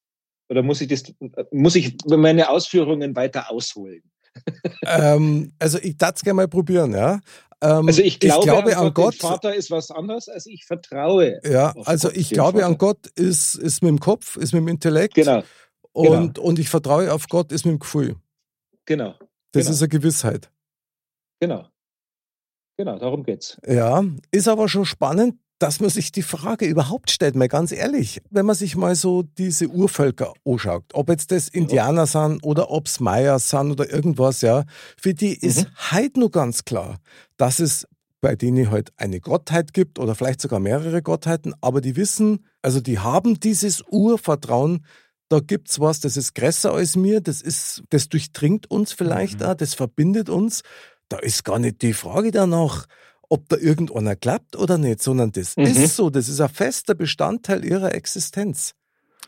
Oder muss ich das, muss ich meine Ausführungen weiter ausholen? ähm, also ich darf es gerne mal probieren, ja. Ähm, Also ich glaube, an Gott. den Vater ist was anderes, als ich vertraue. ja, also Gott, ich glaube an Vater. Gott ist, ist mit dem Kopf, ist mit dem Intellekt. Genau, Und, und ich vertraue auf Gott ist mit dem Gefühl. genau, Das Genau. ist eine Gewissheit. genau. Genau, darum geht's. Ja, ist aber schon spannend, dass man sich die Frage überhaupt stellt, mal ganz ehrlich. Wenn man sich mal so diese Urvölker anschaut, ob jetzt das Indianer sind oder ob es Maya sind oder irgendwas, ja, für die ist heute nur ganz klar, dass es bei denen halt eine Gottheit gibt oder vielleicht sogar mehrere Gottheiten, aber die wissen, also die haben dieses Urvertrauen, da gibt's was, das ist größer als mir, das ist, das durchdringt uns vielleicht Mhm. auch, das verbindet uns. Da ist gar nicht die Frage danach, ob da irgendeiner klappt oder nicht, sondern das Mhm. ist so, das ist ein fester Bestandteil ihrer Existenz.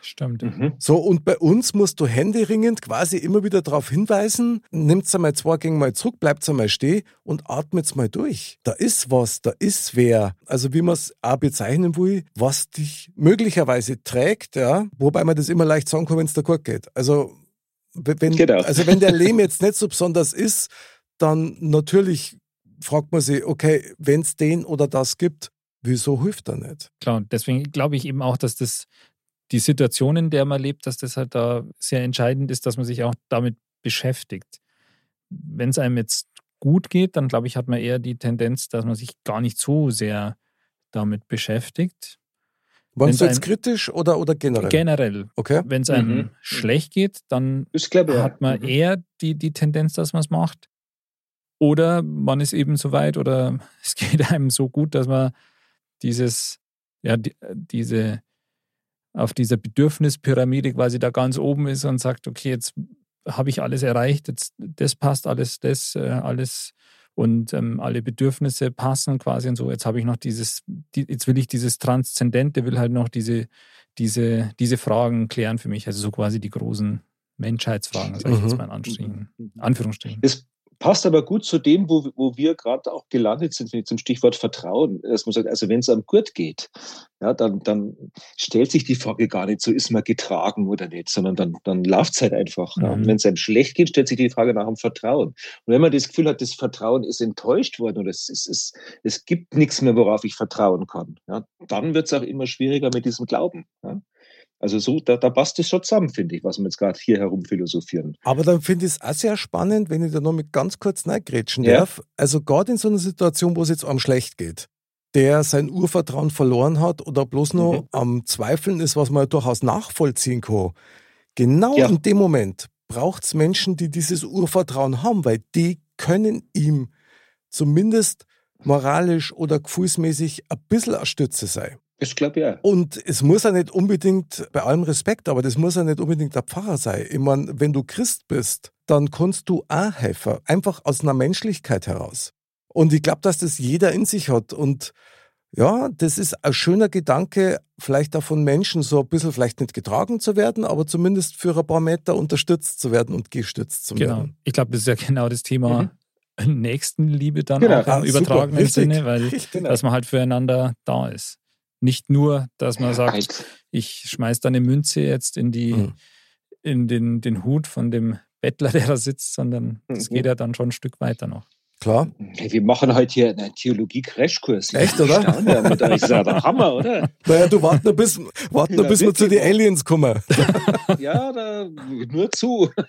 Stimmt. Mhm. So, und bei uns musst du händeringend quasi immer wieder darauf hinweisen, nimmt's einmal zwei Gänge mal zurück, bleibt's einmal stehen und atmet's mal durch. Da ist was, da ist wer. Also wie man es auch bezeichnen will, was dich möglicherweise trägt, ja, wobei man das immer leicht sagen kann, wenn es da gut geht. Also wenn, Genau. also wenn der Lehm jetzt nicht so besonders ist, dann natürlich fragt man sich, okay, wenn es den oder das gibt, wieso hilft er nicht? Klar, und deswegen glaube ich eben auch, dass das die Situation, in der man lebt, dass das halt da sehr entscheidend ist, dass man sich auch damit beschäftigt. Wenn es einem jetzt gut geht, dann glaube ich, hat man eher die Tendenz, dass man sich gar nicht so sehr damit beschäftigt. Meinst du Wenn's jetzt kritisch oder, oder generell? Generell. Okay. Wenn es einem Mhm. schlecht geht, dann Ich glaube, ja. hat man Mhm. eher die, die Tendenz, dass man es macht. Oder man ist eben so weit oder <laughs> es geht einem so gut, dass man dieses, ja, die, diese, auf dieser Bedürfnispyramide quasi da ganz oben ist und sagt, okay, jetzt habe ich alles erreicht, jetzt das passt alles, das, äh, alles und ähm, alle Bedürfnisse passen quasi und so. Jetzt habe ich noch dieses, die, jetzt will ich dieses Transzendente, will halt noch diese, diese, diese Fragen klären für mich. Also so quasi die großen Menschheitsfragen, sage ich jetzt Mhm. mal in Mhm. Anführungsstrichen. Das passt aber gut zu dem, wo, wo wir gerade auch gelandet sind, zum Stichwort Vertrauen. Dass man sagt, also wenn es am Gurt geht, ja, dann, dann stellt sich die Frage gar nicht so, ist man getragen oder nicht, sondern dann, dann läuft es halt einfach. Ja. Mhm. Und wenn es einem schlecht geht, stellt sich die Frage nach dem Vertrauen. Und wenn man das Gefühl hat, das Vertrauen ist enttäuscht worden oder es, es, es, es gibt nichts mehr, worauf ich vertrauen kann, ja, dann wird es auch immer schwieriger mit diesem Glauben. Ja. Also so, da, da passt es schon zusammen, finde ich, was wir jetzt gerade hier herum philosophieren. Aber dann finde ich es auch sehr spannend, wenn ich da noch mit ganz kurz reingrätschen Ja. darf. Also gerade in so einer Situation, wo es jetzt einem schlecht geht, der sein Urvertrauen verloren hat oder bloß noch Mhm. am Zweifeln ist, was man ja durchaus nachvollziehen kann. Genau Ja. in dem Moment braucht es Menschen, die dieses Urvertrauen haben, weil die können ihm zumindest moralisch oder gefühlsmäßig ein bisschen eine Stütze sein. Ich glaube ja. Und es muss ja nicht unbedingt, bei allem Respekt, aber das muss ja nicht unbedingt der Pfarrer sein. Ich meine, wenn du Christ bist, dann kannst du auch helfen. Einfach aus einer Menschlichkeit heraus. Und ich glaube, dass das jeder in sich hat. Und ja, das ist ein schöner Gedanke, vielleicht auch von Menschen so ein bisschen vielleicht nicht getragen zu werden, aber zumindest für ein paar Meter unterstützt zu werden und gestützt zu Genau. werden. Ich glaube, das ist ja genau das Thema Nächstenliebe dann Genau. auch im Ah, super, übertragenen richtig, Sinne, weil. <laughs> Genau. dass man halt füreinander da ist. Nicht nur, dass man sagt, ich schmeiß da eine Münze jetzt in die, Mhm. in den, den Hut von dem Bettler, der da sitzt, sondern es Mhm. geht ja dann schon ein Stück weiter noch. Klar. Hey, wir machen heute hier einen Theologie-Crashkurs. Echt, oder? Das ist ja der <laughs> Hammer, oder? Naja, du wart noch bis, wart noch bis wir zu den. Aliens kommen. Ja, da, nur zu. <laughs>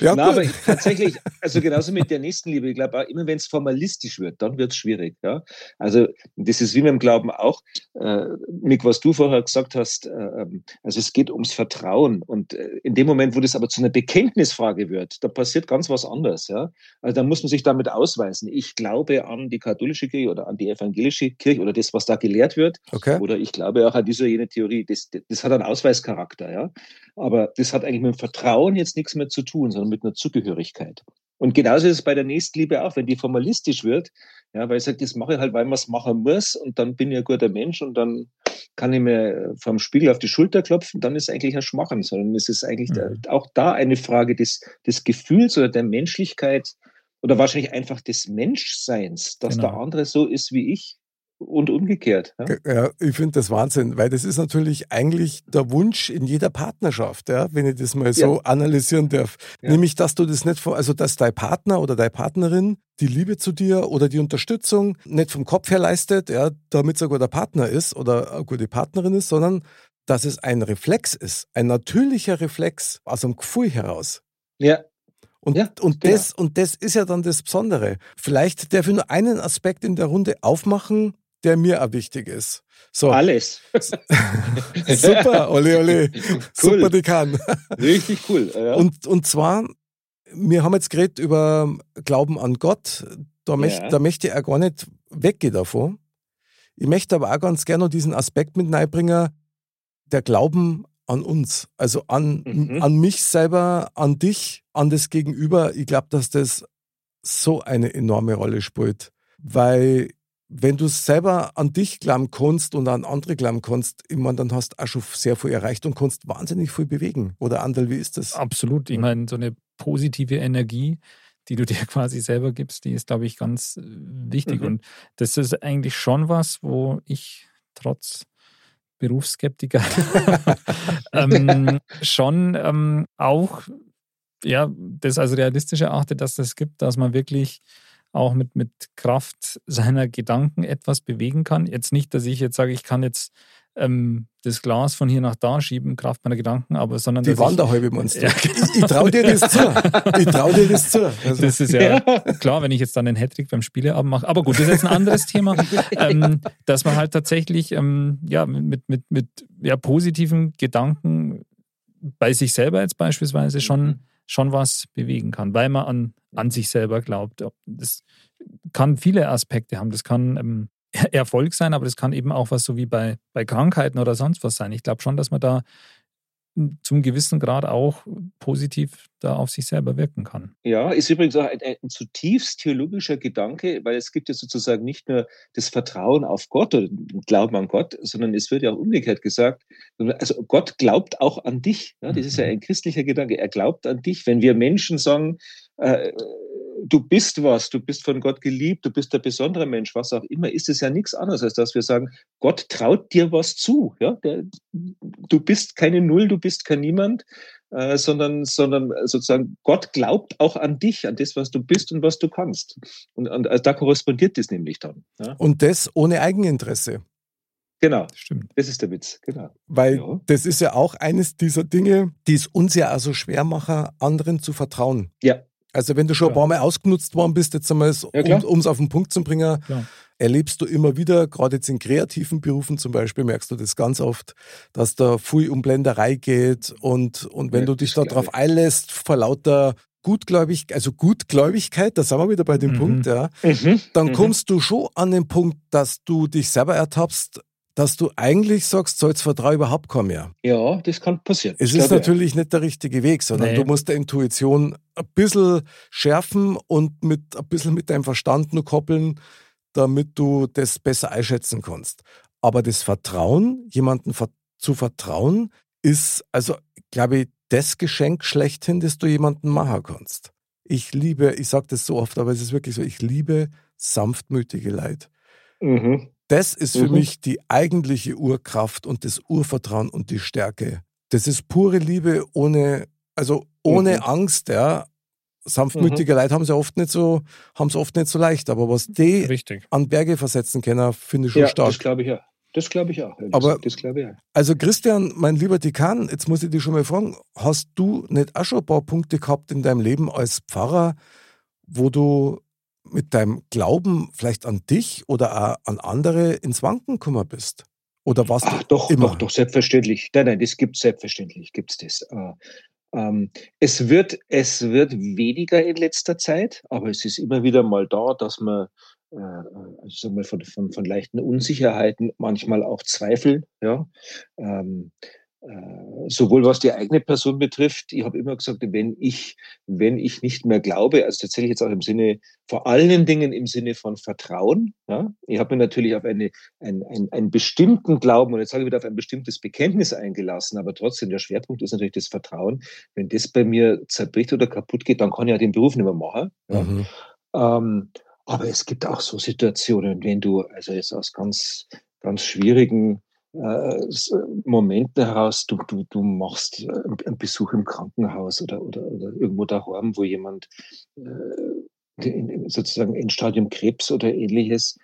Ja, Na, aber ich, tatsächlich, <laughs> also genauso mit der Nächstenliebe, ich glaube auch immer, wenn es formalistisch wird, dann wird es schwierig. Ja? Also das ist wie mit dem Glauben auch, äh, Mick, was du vorher gesagt hast, äh, ähm, also es geht ums Vertrauen und äh, in dem Moment, wo das aber zu einer Bekenntnisfrage wird, da passiert ganz was anderes. Ja? Also da muss man sich damit ausweisen. Ich glaube an die katholische Kirche oder an die evangelische Kirche oder das, was da gelehrt wird. Okay. Oder ich glaube auch an diese oder jene Theorie. Das, das hat einen Ausweischarakter, ja. Aber das hat eigentlich mit dem Vertrauen jetzt nichts mehr zu tun, sondern mit einer Zugehörigkeit. Und genauso ist es bei der Nächstenliebe auch, wenn die formalistisch wird, ja, weil ich sage, das mache ich halt, weil man es machen muss und dann bin ich ein guter Mensch und dann kann ich mir vom Spiegel auf die Schulter klopfen, dann ist eigentlich ein Schmachen, sondern es ist eigentlich Mhm. da, auch da eine Frage des, des Gefühls oder der Menschlichkeit oder wahrscheinlich einfach des Menschseins, dass Genau. der andere so ist wie ich und umgekehrt. Ja? Ja, ich finde das Wahnsinn, weil das ist natürlich eigentlich der Wunsch in jeder Partnerschaft, ja, wenn ich das mal so analysieren darf. Ja. Nämlich, dass du das nicht von, also dass dein Partner oder deine Partnerin die Liebe zu dir oder die Unterstützung nicht vom Kopf her leistet, ja, damit es ein guter Partner ist oder eine gute Partnerin ist, sondern dass es ein Reflex ist, ein natürlicher Reflex aus einem Gefühl heraus. ja. Und, Ja, und, genau. das, und das ist ja dann das Besondere. Vielleicht darf ich nur einen Aspekt in der Runde aufmachen, der mir auch wichtig ist. So, Alles. <laughs> super, ole, ole. <laughs> Cool. Super Dekan. Richtig cool. Ja. Und, und zwar, wir haben jetzt geredet über Glauben an Gott. Da, Ja. da möchte ich auch gar nicht weggehen davon. Ich möchte aber auch ganz gerne noch diesen Aspekt mit reinbringen, der Glauben an uns. Also an, Mhm. an mich selber, an dich, an das Gegenüber. Ich glaube, dass das so eine enorme Rolle spielt. Weil wenn du selber an dich glauben kannst und an andere glauben kannst, ich meine, dann hast du auch schon sehr viel erreicht und kannst wahnsinnig viel bewegen. Oder Andel, wie ist das? Absolut. Ich meine, so eine positive Energie, die du <laughs> dir quasi selber gibst, die ist, glaube ich, ganz äh, wichtig. Mhm. Und das ist eigentlich schon was, wo ich trotz Berufsskeptiker <laughs> ähm, schon ähm, auch ja, das als realistisch erachte, dass das gibt, dass man wirklich auch mit, mit Kraft seiner Gedanken etwas bewegen kann. Jetzt nicht, dass ich jetzt sage, ich kann jetzt ähm, das Glas von hier nach da schieben, Kraft meiner Gedanken, aber sondern. Die Wanderhalbe meinst du? Ja. Ich, ich traue dir das zu. Ich traue dir das zu. Also. Das ist ja, klar, wenn ich jetzt dann den Hattrick beim Spieleabend mache. Aber gut, das ist jetzt ein anderes Thema. ähm, dass man halt tatsächlich ähm, ja, mit, mit, mit ja, positiven Gedanken bei sich selber jetzt beispielsweise schon, mhm. Schon was bewegen kann, weil man an, an sich selber glaubt. Das kann viele Aspekte haben. Das kann ähm, <laughs> Erfolg sein, aber das kann eben auch was so wie bei, bei Krankheiten oder sonst was sein. Ich glaube schon, dass man da zum gewissen Grad auch positiv da auf sich selber wirken kann. Ja, ist übrigens auch ein, ein, zutiefst theologischer Gedanke, weil es gibt ja sozusagen nicht nur das Vertrauen auf Gott oder den Glauben an Gott, sondern es wird ja auch umgekehrt gesagt, also Gott glaubt auch an dich. Ja, das ist ja mhm. ein christlicher Gedanke. Er glaubt an dich. Wenn wir Menschen sagen, äh, du bist was, du bist von Gott geliebt, du bist der besondere Mensch, was auch immer, ist es ja nichts anderes, als dass wir sagen, Gott traut dir was zu. Ja? Der, du bist keine Null, du bist kein Niemand, äh, sondern, sondern sozusagen Gott glaubt auch an dich, an das, was du bist und was du kannst. Und, und also da korrespondiert das nämlich dann. Ja? Und das ohne Eigeninteresse. Genau, stimmt. Das ist der Witz, genau. Weil ja. das ist ja auch eines dieser Dinge, die es uns ja also schwer machen, anderen zu vertrauen. Ja. Also wenn du schon ein paar Mal ausgenutzt worden bist, jetzt einmal, ja, um es auf den Punkt zu bringen, klar. erlebst du immer wieder, gerade jetzt in kreativen Berufen zum Beispiel, merkst du das ganz oft, dass da viel um Blenderei geht und, und wenn ja, du dich da drauf einlässt, vor lauter Gutgläubig, also Gutgläubigkeit, da sind wir wieder bei dem mhm. Punkt, ja, mhm. dann mhm. kommst du schon an den Punkt, dass du dich selber ertappst, dass du eigentlich sagst, so jetzt vertraue überhaupt kaum mehr. Ja, das kann passieren. Es ist natürlich ja. nicht der richtige Weg, sondern nee. du musst der Intuition ein bisschen schärfen und mit ein bisschen mit deinem Verstand nur koppeln, damit du das besser einschätzen kannst. Aber das Vertrauen, jemandem zu vertrauen, ist also, glaube ich, das Geschenk schlechthin, das du jemandem machen kannst. Ich liebe, ich sage das so oft, aber es ist wirklich so, ich liebe sanftmütige Leid. Mhm. Das ist für mhm. mich die eigentliche Urkraft und das Urvertrauen und die Stärke. Das ist pure Liebe ohne, also ohne mhm. Angst, ja. Sanftmütige mhm. Leute haben sie oft nicht so, haben es oft nicht so leicht, aber was die Richtig. an Berge versetzen können, finde ich schon ja, stark. Das glaube ich ja. Das glaube ich auch. Das, aber, das glaube ich auch. Also Christian, mein lieber Dekan, jetzt muss ich dich schon mal fragen, hast du nicht auch schon ein paar Punkte gehabt in deinem Leben als Pfarrer, wo du mit deinem Glauben vielleicht an dich oder auch an andere ins Wanken gekommen bist? Oder was? Ach, doch, immer? doch, doch, selbstverständlich. Nein, nein, das gibt es selbstverständlich, gibt es das. Äh, ähm, es, wird, es wird weniger in letzter Zeit, aber es ist immer wieder mal da, dass man äh, also mal von, von, von leichten Unsicherheiten, manchmal auch Zweifel, ja, ähm, äh, sowohl was die eigene Person betrifft, ich habe immer gesagt, wenn ich, wenn ich nicht mehr glaube, also tatsächlich jetzt auch im Sinne, vor allen Dingen im Sinne von Vertrauen, ja, ich habe mir natürlich auf eine, ein, ein, einen bestimmten Glauben und jetzt sage ich wieder auf ein bestimmtes Bekenntnis eingelassen, aber trotzdem der Schwerpunkt ist natürlich das Vertrauen. Wenn das bei mir zerbricht oder kaputt geht, dann kann ich ja den Beruf nicht mehr machen. Ja. Mhm. Ähm, aber es gibt auch so Situationen, wenn du also jetzt aus ganz, ganz schwierigen äh, Momente heraus, du, du, du machst äh, einen Besuch im Krankenhaus oder, oder, oder irgendwo daheim, wo jemand äh, sozusagen Endstadium Krebs oder ähnliches,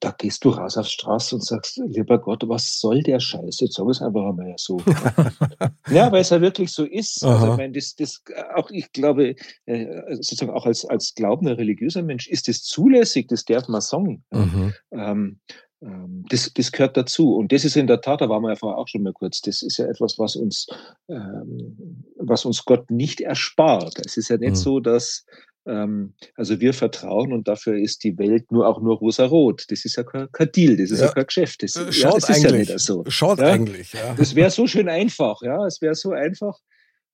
da gehst du raus aufs Straße und sagst, lieber Gott, was soll der Scheiß? Jetzt sag es einfach einmal so. <laughs> ja, weil es ja wirklich so ist. Also, ich meine, das, das, auch ich glaube, äh, sozusagen auch als, als glaubender religiöser Mensch ist das zulässig, das darf man sagen. Mhm. Ähm, das, das gehört dazu. Und das ist in der Tat, da waren wir ja vorher auch schon mal kurz, das ist ja etwas, was uns, ähm, was uns Gott nicht erspart. Es ist ja nicht mhm. so, dass, ähm, also wir vertrauen und dafür ist die Welt nur auch nur rosa-rot. Das ist ja kein, kein Deal, das ist ja, ja kein Geschäft. Das, äh, ja, das ist ja nicht so. Schaut ja? eigentlich, ja. Das wäre so schön einfach, ja. Es wäre so einfach,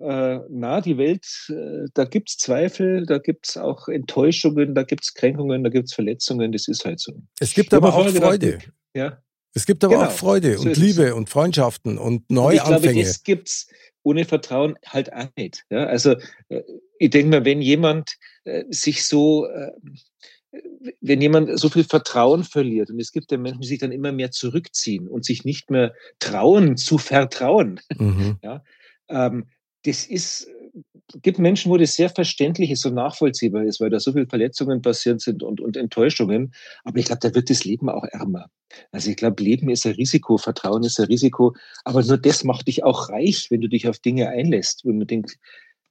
na, die Welt, äh, da gibt es Zweifel, da gibt es auch Enttäuschungen, da gibt es Kränkungen, da gibt es Verletzungen, das ist halt so. Es gibt aber auch Freude. Gedacht, ja. Es gibt aber genau, auch Freude so und Liebe es. und Freundschaften und Neuanfänge. Und ich glaube, das gibt es ohne Vertrauen halt auch nicht. Ja? Also äh, ich denke mal, wenn jemand äh, sich so äh, wenn jemand so viel Vertrauen verliert und es gibt ja Menschen, die sich dann immer mehr zurückziehen und sich nicht mehr trauen zu vertrauen, mhm. <laughs> ja, ähm, das ist, gibt Menschen, wo das sehr verständlich ist und nachvollziehbar ist, weil da so viele Verletzungen passiert sind und, und Enttäuschungen. Aber ich glaube, da wird das Leben auch ärmer. Also ich glaube, Leben ist ein Risiko, Vertrauen ist ein Risiko. Aber nur das macht dich auch reich, wenn du dich auf Dinge einlässt. Wenn man denkt,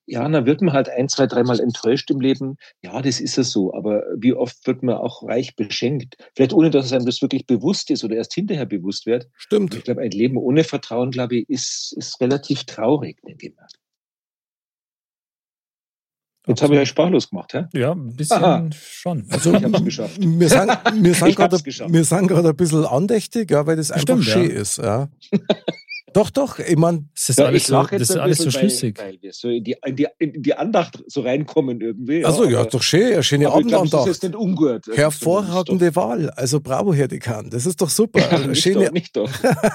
ja, dann wird man halt ein, zwei, dreimal enttäuscht im Leben. Ja, das ist es so. Aber wie oft wird man auch reich beschenkt? Vielleicht ohne, dass es einem das wirklich bewusst ist oder erst hinterher bewusst wird. Stimmt. Ich glaube, ein Leben ohne Vertrauen, glaube ich, ist, ist relativ traurig, denke ich mal. Jetzt habe ich euch sprachlos gemacht, hä? Ja, ein bisschen Aha. schon. Also, ich hab's geschafft. Wir sind, wir sind gerade ein bisschen andächtig, ja, weil das einfach Stimmt, schön ja. ist. Ja. Doch, doch. Ich meine, das ist ja, alles, so, das ist alles so schlüssig. Weil, weil wir so in die, in, die, in die Andacht so reinkommen irgendwie. Also ja, ja doch schön, eine schöne Abendandacht. Das ist nicht ungut. Das Hervorragende Wahl. Also bravo, Herr Dekan. Das ist doch super. <laughs> Ja, nicht schöne, doch, nicht doch.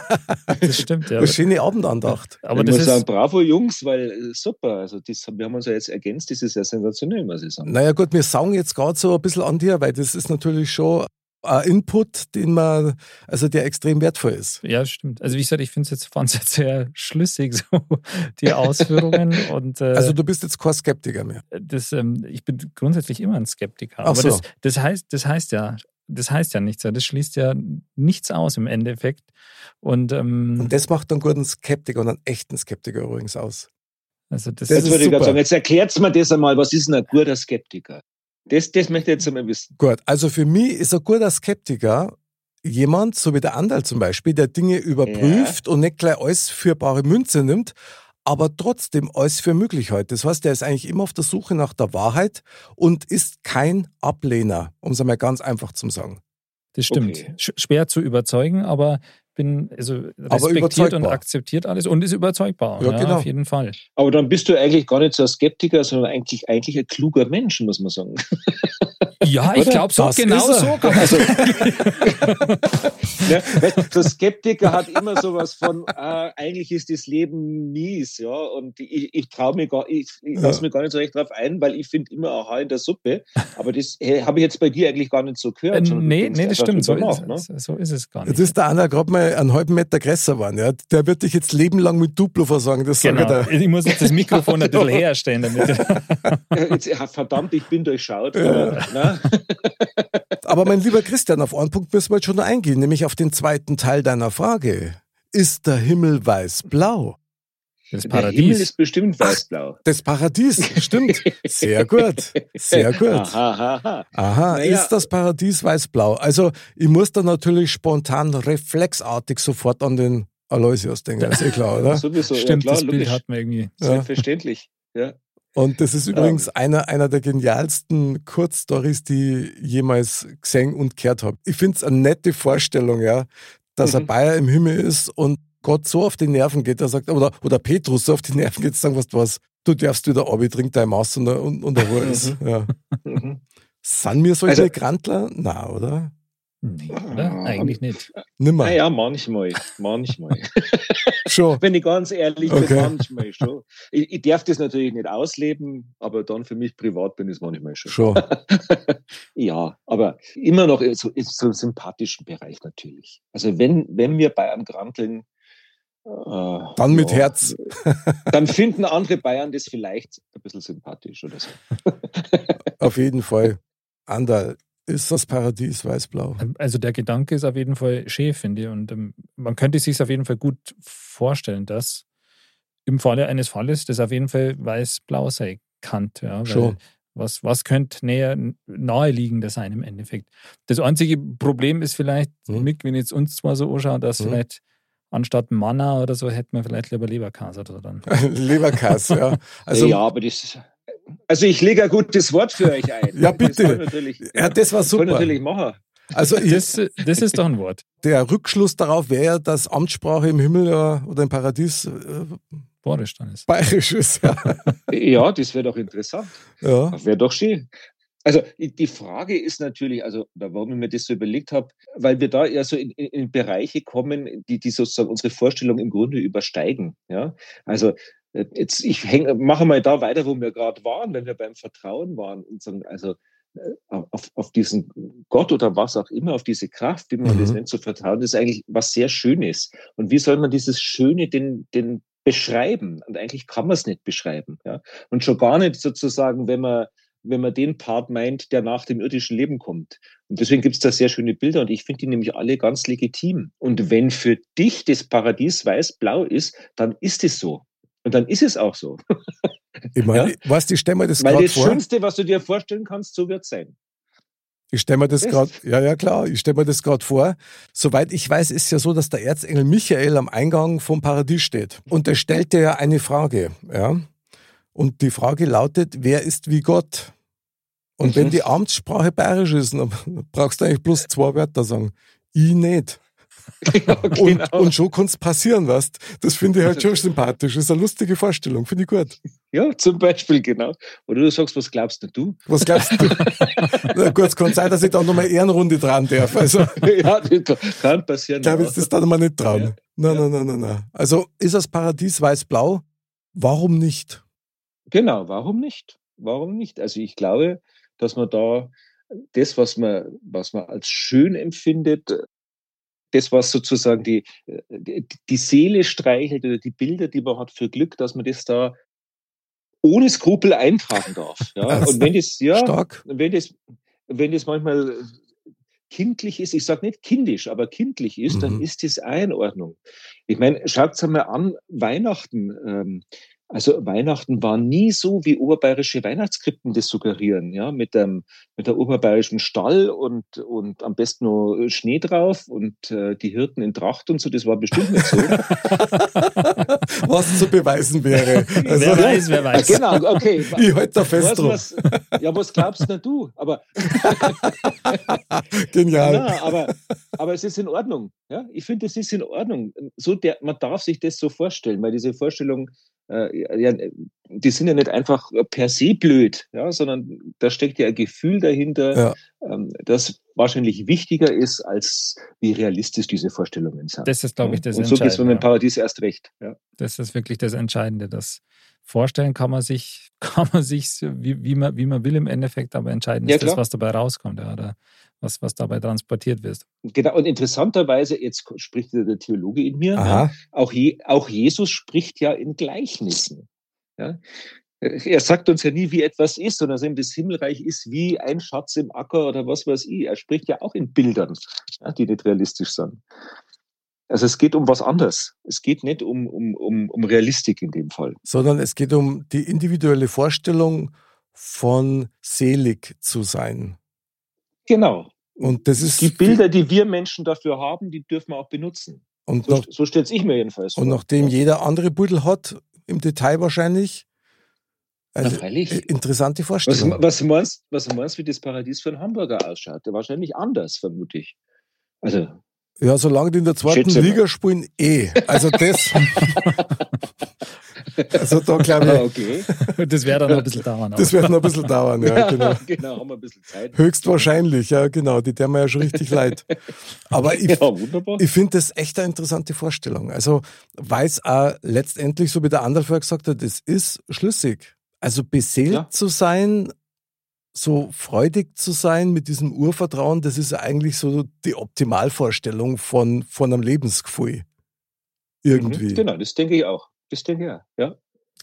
<laughs> das stimmt, ja. Eine schöne Abendandacht. Aber ich das muss ist sagen, bravo Jungs, weil äh, super. Also das, wir haben uns ja jetzt ergänzt, das ist ja sensationell, muss ich sagen. Naja gut, wir sagen jetzt gerade so ein bisschen an dir, weil das ist natürlich schon Input, den man, also der extrem wertvoll ist. Ja, stimmt. Also wie gesagt, ich finde es jetzt, jetzt sehr schlüssig, <laughs> so die Ausführungen. und, äh, also du bist jetzt kein Skeptiker mehr. Das, ähm, ich bin grundsätzlich immer ein Skeptiker. Ach aber so. das, das, heißt, das heißt ja, das heißt ja nichts. Das schließt ja nichts aus im Endeffekt. Und, ähm, und das macht einen guten Skeptiker und einen echten Skeptiker übrigens aus. Also das, das ist würde sagen, jetzt erklärt mir das einmal, was ist denn ein guter Skeptiker? Das, das möchte ich jetzt einmal wissen. Gut, also für mich ist ein guter Skeptiker jemand, so wie der Andal zum Beispiel, der Dinge überprüft ja. und nicht gleich alles für bare Münze nimmt, aber trotzdem alles für möglich hält. Das heißt, der ist eigentlich immer auf der Suche nach der Wahrheit und ist kein Ablehner, um es einmal ganz einfach zu sagen. Das stimmt. Okay. Schwer zu überzeugen, aber bin also respektiert und akzeptiert alles und ist überzeugbar. Ja, ja, genau. Auf jeden Fall. Aber dann bist du eigentlich gar nicht so ein Skeptiker, sondern eigentlich, eigentlich ein kluger Mensch, muss man sagen. Ja, ich glaube so, das genau so kann also, <laughs> ja, Der Skeptiker hat immer sowas von, äh, eigentlich ist das Leben mies, ja, und ich, ich traue mir gar, ich, ich lasse mir gar nicht so recht drauf ein, weil ich finde immer Aha in der Suppe, aber das hey, habe ich jetzt bei dir eigentlich gar nicht so gehört. Äh, nee, nee, das stimmt, so, nach, ist, ne? so ist es gar nicht. Jetzt ist der Anna gerade mal einen halben Meter größer geworden, ja, der wird dich jetzt lebenlang mit Duplo versorgen, das genau. sage ich Ich muss jetzt das Mikrofon ein bisschen <laughs> herstellen damit. jetzt, verdammt, ich bin durchschaut. Ja. Aber, <laughs> Aber mein lieber Christian, auf einen Punkt müssen wir jetzt schon eingehen, nämlich auf den zweiten Teil deiner Frage. Ist der Himmel weiß-blau? Das Paradies. Der Himmel ist bestimmt weiß-blau. Das Paradies, stimmt. Sehr gut. Sehr <laughs> gut. Aha, aha. aha naja. ist das Paradies weiß-blau? Also, ich muss da natürlich spontan, reflexartig sofort an den Aloysius denken. ist eh klar, oder? <laughs> Sowieso, Stimmt, ja, klar, das Bild hat man irgendwie. Selbstverständlich, ja. Und das ist übrigens ähm. einer, einer der genialsten Kurzstories, die ich jemals gesehen und gehört habe. Ich finde es eine nette Vorstellung, ja, dass mhm. ein Bayer im Himmel ist und Gott so auf die Nerven geht, er sagt, oder, oder Petrus so auf die Nerven geht, sagen, was du was, du darfst wieder ab, ich trink deine Maus und, und, und der Ruhe <laughs> ist. Ja. Mhm. Sind wir solche also, Grantler? Na, oder? Nee, oder? Eigentlich nicht. Nimmer. Naja, manchmal. Manchmal. <laughs> schon. Wenn ich ganz ehrlich okay. bin, manchmal schon. Ich, ich, darf das natürlich nicht ausleben, aber dann für mich privat bin ich es manchmal schon. Schon. <laughs> ja, aber immer noch so, so im sympathischen Bereich natürlich. Also wenn, wenn wir Bayern granteln, äh, dann mit ja, Herz. <laughs> dann finden andere Bayern das vielleicht ein bisschen sympathisch oder so. <laughs> Auf jeden Fall. Andal, ist das Paradies weiß-blau. Ähm, also der Gedanke ist auf jeden Fall schön, finde ich. Und ähm, man könnte sich auf jeden Fall gut vorstellen, dass im Falle eines Falles das auf jeden Fall weiß-blau sein kann. Ja, Schon. Was, was könnte näher naheliegender sein im Endeffekt? Das einzige Problem ist vielleicht, hm. Mick, wenn ich jetzt uns zwar so anschaue, dass hm. vielleicht anstatt Manna oder so hätten wir vielleicht lieber Leberkäse oder dann. <laughs> <laughs> Leberkäse, ja. Also, ja, aber das also ich lege ein gutes Wort für euch ein. ja, bitte. Das ja, das war super. Das natürlich machen. Also das, das ist doch ein Wort. Der Rückschluss darauf wäre, dass Amtssprache im Himmel oder im Paradies äh, Bayerisch dann ist. Bayerisch ist, ja. ja, das wäre doch interessant. Ja. Das wäre doch schön. Also die Frage ist natürlich, also warum ich mir das so überlegt habe, weil wir da ja so in, in Bereiche kommen, die, die sozusagen unsere Vorstellung im Grunde übersteigen. Ja, also äh, jetzt, ich häng, mache mal da weiter, wo wir gerade waren, wenn wir beim Vertrauen waren und sagen, also äh, auf, auf diesen Gott oder was auch immer, auf diese Kraft, wie man mhm. das nennt, zu vertrauen, ist eigentlich was sehr Schönes. Und wie soll man dieses Schöne denn, denn beschreiben. Und eigentlich kann man es nicht beschreiben. Ja? Und schon gar nicht sozusagen, wenn man, wenn man den Part meint, der nach dem irdischen Leben kommt. Und deswegen gibt es da sehr schöne Bilder und ich finde die nämlich alle ganz legitim. Und wenn für dich das Paradies weiß-blau ist, dann ist es so. Und dann ist es auch so. Ich meine, ja? was, stelle mir das gerade vor. das Schönste, was du dir vorstellen kannst, so wird es sein. Ich stelle mir das gerade, ja, ja, klar, ich stelle mir das gerade vor. Soweit ich weiß, ist ja so, dass der Erzengel Michael am Eingang vom Paradies steht. Und er stellt dir ja eine Frage, ja. Und die Frage lautet, wer ist wie Gott? Und mhm. wenn die Amtssprache bayerisch ist, dann <laughs> brauchst du eigentlich bloß zwei Wörter sagen. Ich nicht. <laughs> Ja, genau. und, und schon kann es passieren, weißt Das finde ich halt schon sympathisch. Das ist eine lustige Vorstellung, finde ich gut. Ja, zum Beispiel, genau. Oder du sagst, was glaubst du? Was glaubst du? <laughs> Na gut, es kann sein, dass ich da nochmal Ehrenrunde dran darf. Also, ja, das kann passieren. Ich glaube, das darf man nicht trauen. Ja. Nein, nein, nein, nein, nein. Also ist das Paradies weiß-blau? Warum nicht? Genau, warum nicht? Warum nicht? Also ich glaube, dass man da das, was man, was man als schön empfindet, das, was sozusagen die, die, die Seele streichelt oder die Bilder, die man hat für Glück, dass man das da ohne Skrupel eintragen darf. Ja? <laughs> Und wenn das, ja, Stark. wenn das, wenn das manchmal kindlich ist, ich sage nicht kindisch, aber kindlich ist, mhm. dann ist das auch in Ordnung. Ich meine, schaut mal an, Weihnachten. Ähm, also Weihnachten war nie so, wie oberbayerische Weihnachtskrippen das suggerieren, ja, mit dem mit der oberbayerischen Stall und und am besten noch Schnee drauf und äh, die Hirten in Tracht und so. Das war bestimmt nicht so. <laughs> was zu beweisen wäre. <laughs> Also, wer weiß, wer weiß. Genau, okay. Ich halte da fest drauf. Was, ja, was glaubst denn du? Aber <laughs> genial. Na, aber aber es ist in Ordnung. Ja, ich finde, es ist in Ordnung. So der, man darf sich das so vorstellen, weil diese Vorstellung äh, ja, die sind ja nicht einfach per se blöd, ja, sondern da steckt ja ein Gefühl dahinter, ja. ähm, das wahrscheinlich wichtiger ist, als wie realistisch diese Vorstellungen sind. Das ist, glaube ich, das Und so geht es mit dem Paradies erst recht. Ja. Das ist wirklich das Entscheidende. Das Vorstellen kann man sich, <laughs> kann man sich wie, wie, man, wie man will im Endeffekt, aber entscheidend ist das, was dabei rauskommt. Ja, oder was, was dabei transportiert wird. Genau, und interessanterweise, jetzt spricht der Theologe in mir, ja, auch, Je, auch Jesus spricht ja in Gleichnissen. Ja? Er sagt uns ja nie, wie etwas ist, sondern sagt, das Himmelreich ist wie ein Schatz im Acker oder was weiß ich. Er spricht ja auch in Bildern, ja, die nicht realistisch sind. Also es geht um was anderes. Es geht nicht um, um, um, um Realistik in dem Fall. Sondern es geht um die individuelle Vorstellung von selig zu sein. Genau. Und das ist die Bilder, die wir Menschen dafür haben, die dürfen wir auch benutzen. Und so, noch, so stellt sich mir jedenfalls vor. Und nachdem jeder andere Pudel hat, im Detail wahrscheinlich. Also, Na, interessante Vorstellung. Was, was, meinst, was meinst du, wie das Paradies für einen Hamburger ausschaut? Wahrscheinlich anders, vermute ich. Also. Ja, solange die in der zweiten Liga spielen, eh. Also das. <laughs> <laughs> Also da glaube ich. Ah, okay. <laughs> Das wäre dann noch ein bisschen dauern. Das wird noch ein bisschen dauern, ja, genau. <laughs> genau, haben wir ein bisschen Zeit. Höchstwahrscheinlich, ja, genau. Die tun mir ja schon richtig leid. Aber ich, ja, ich finde das echt eine interessante Vorstellung. Also, weil es auch letztendlich, so wie der andere vorher gesagt hat, es ist schlüssig. Also beseelt ja. zu sein, so freudig zu sein mit diesem Urvertrauen, das ist eigentlich so die Optimalvorstellung von, von einem Lebensgefühl. Irgendwie. Mhm, genau, das denke ich auch ist denn her? Ja.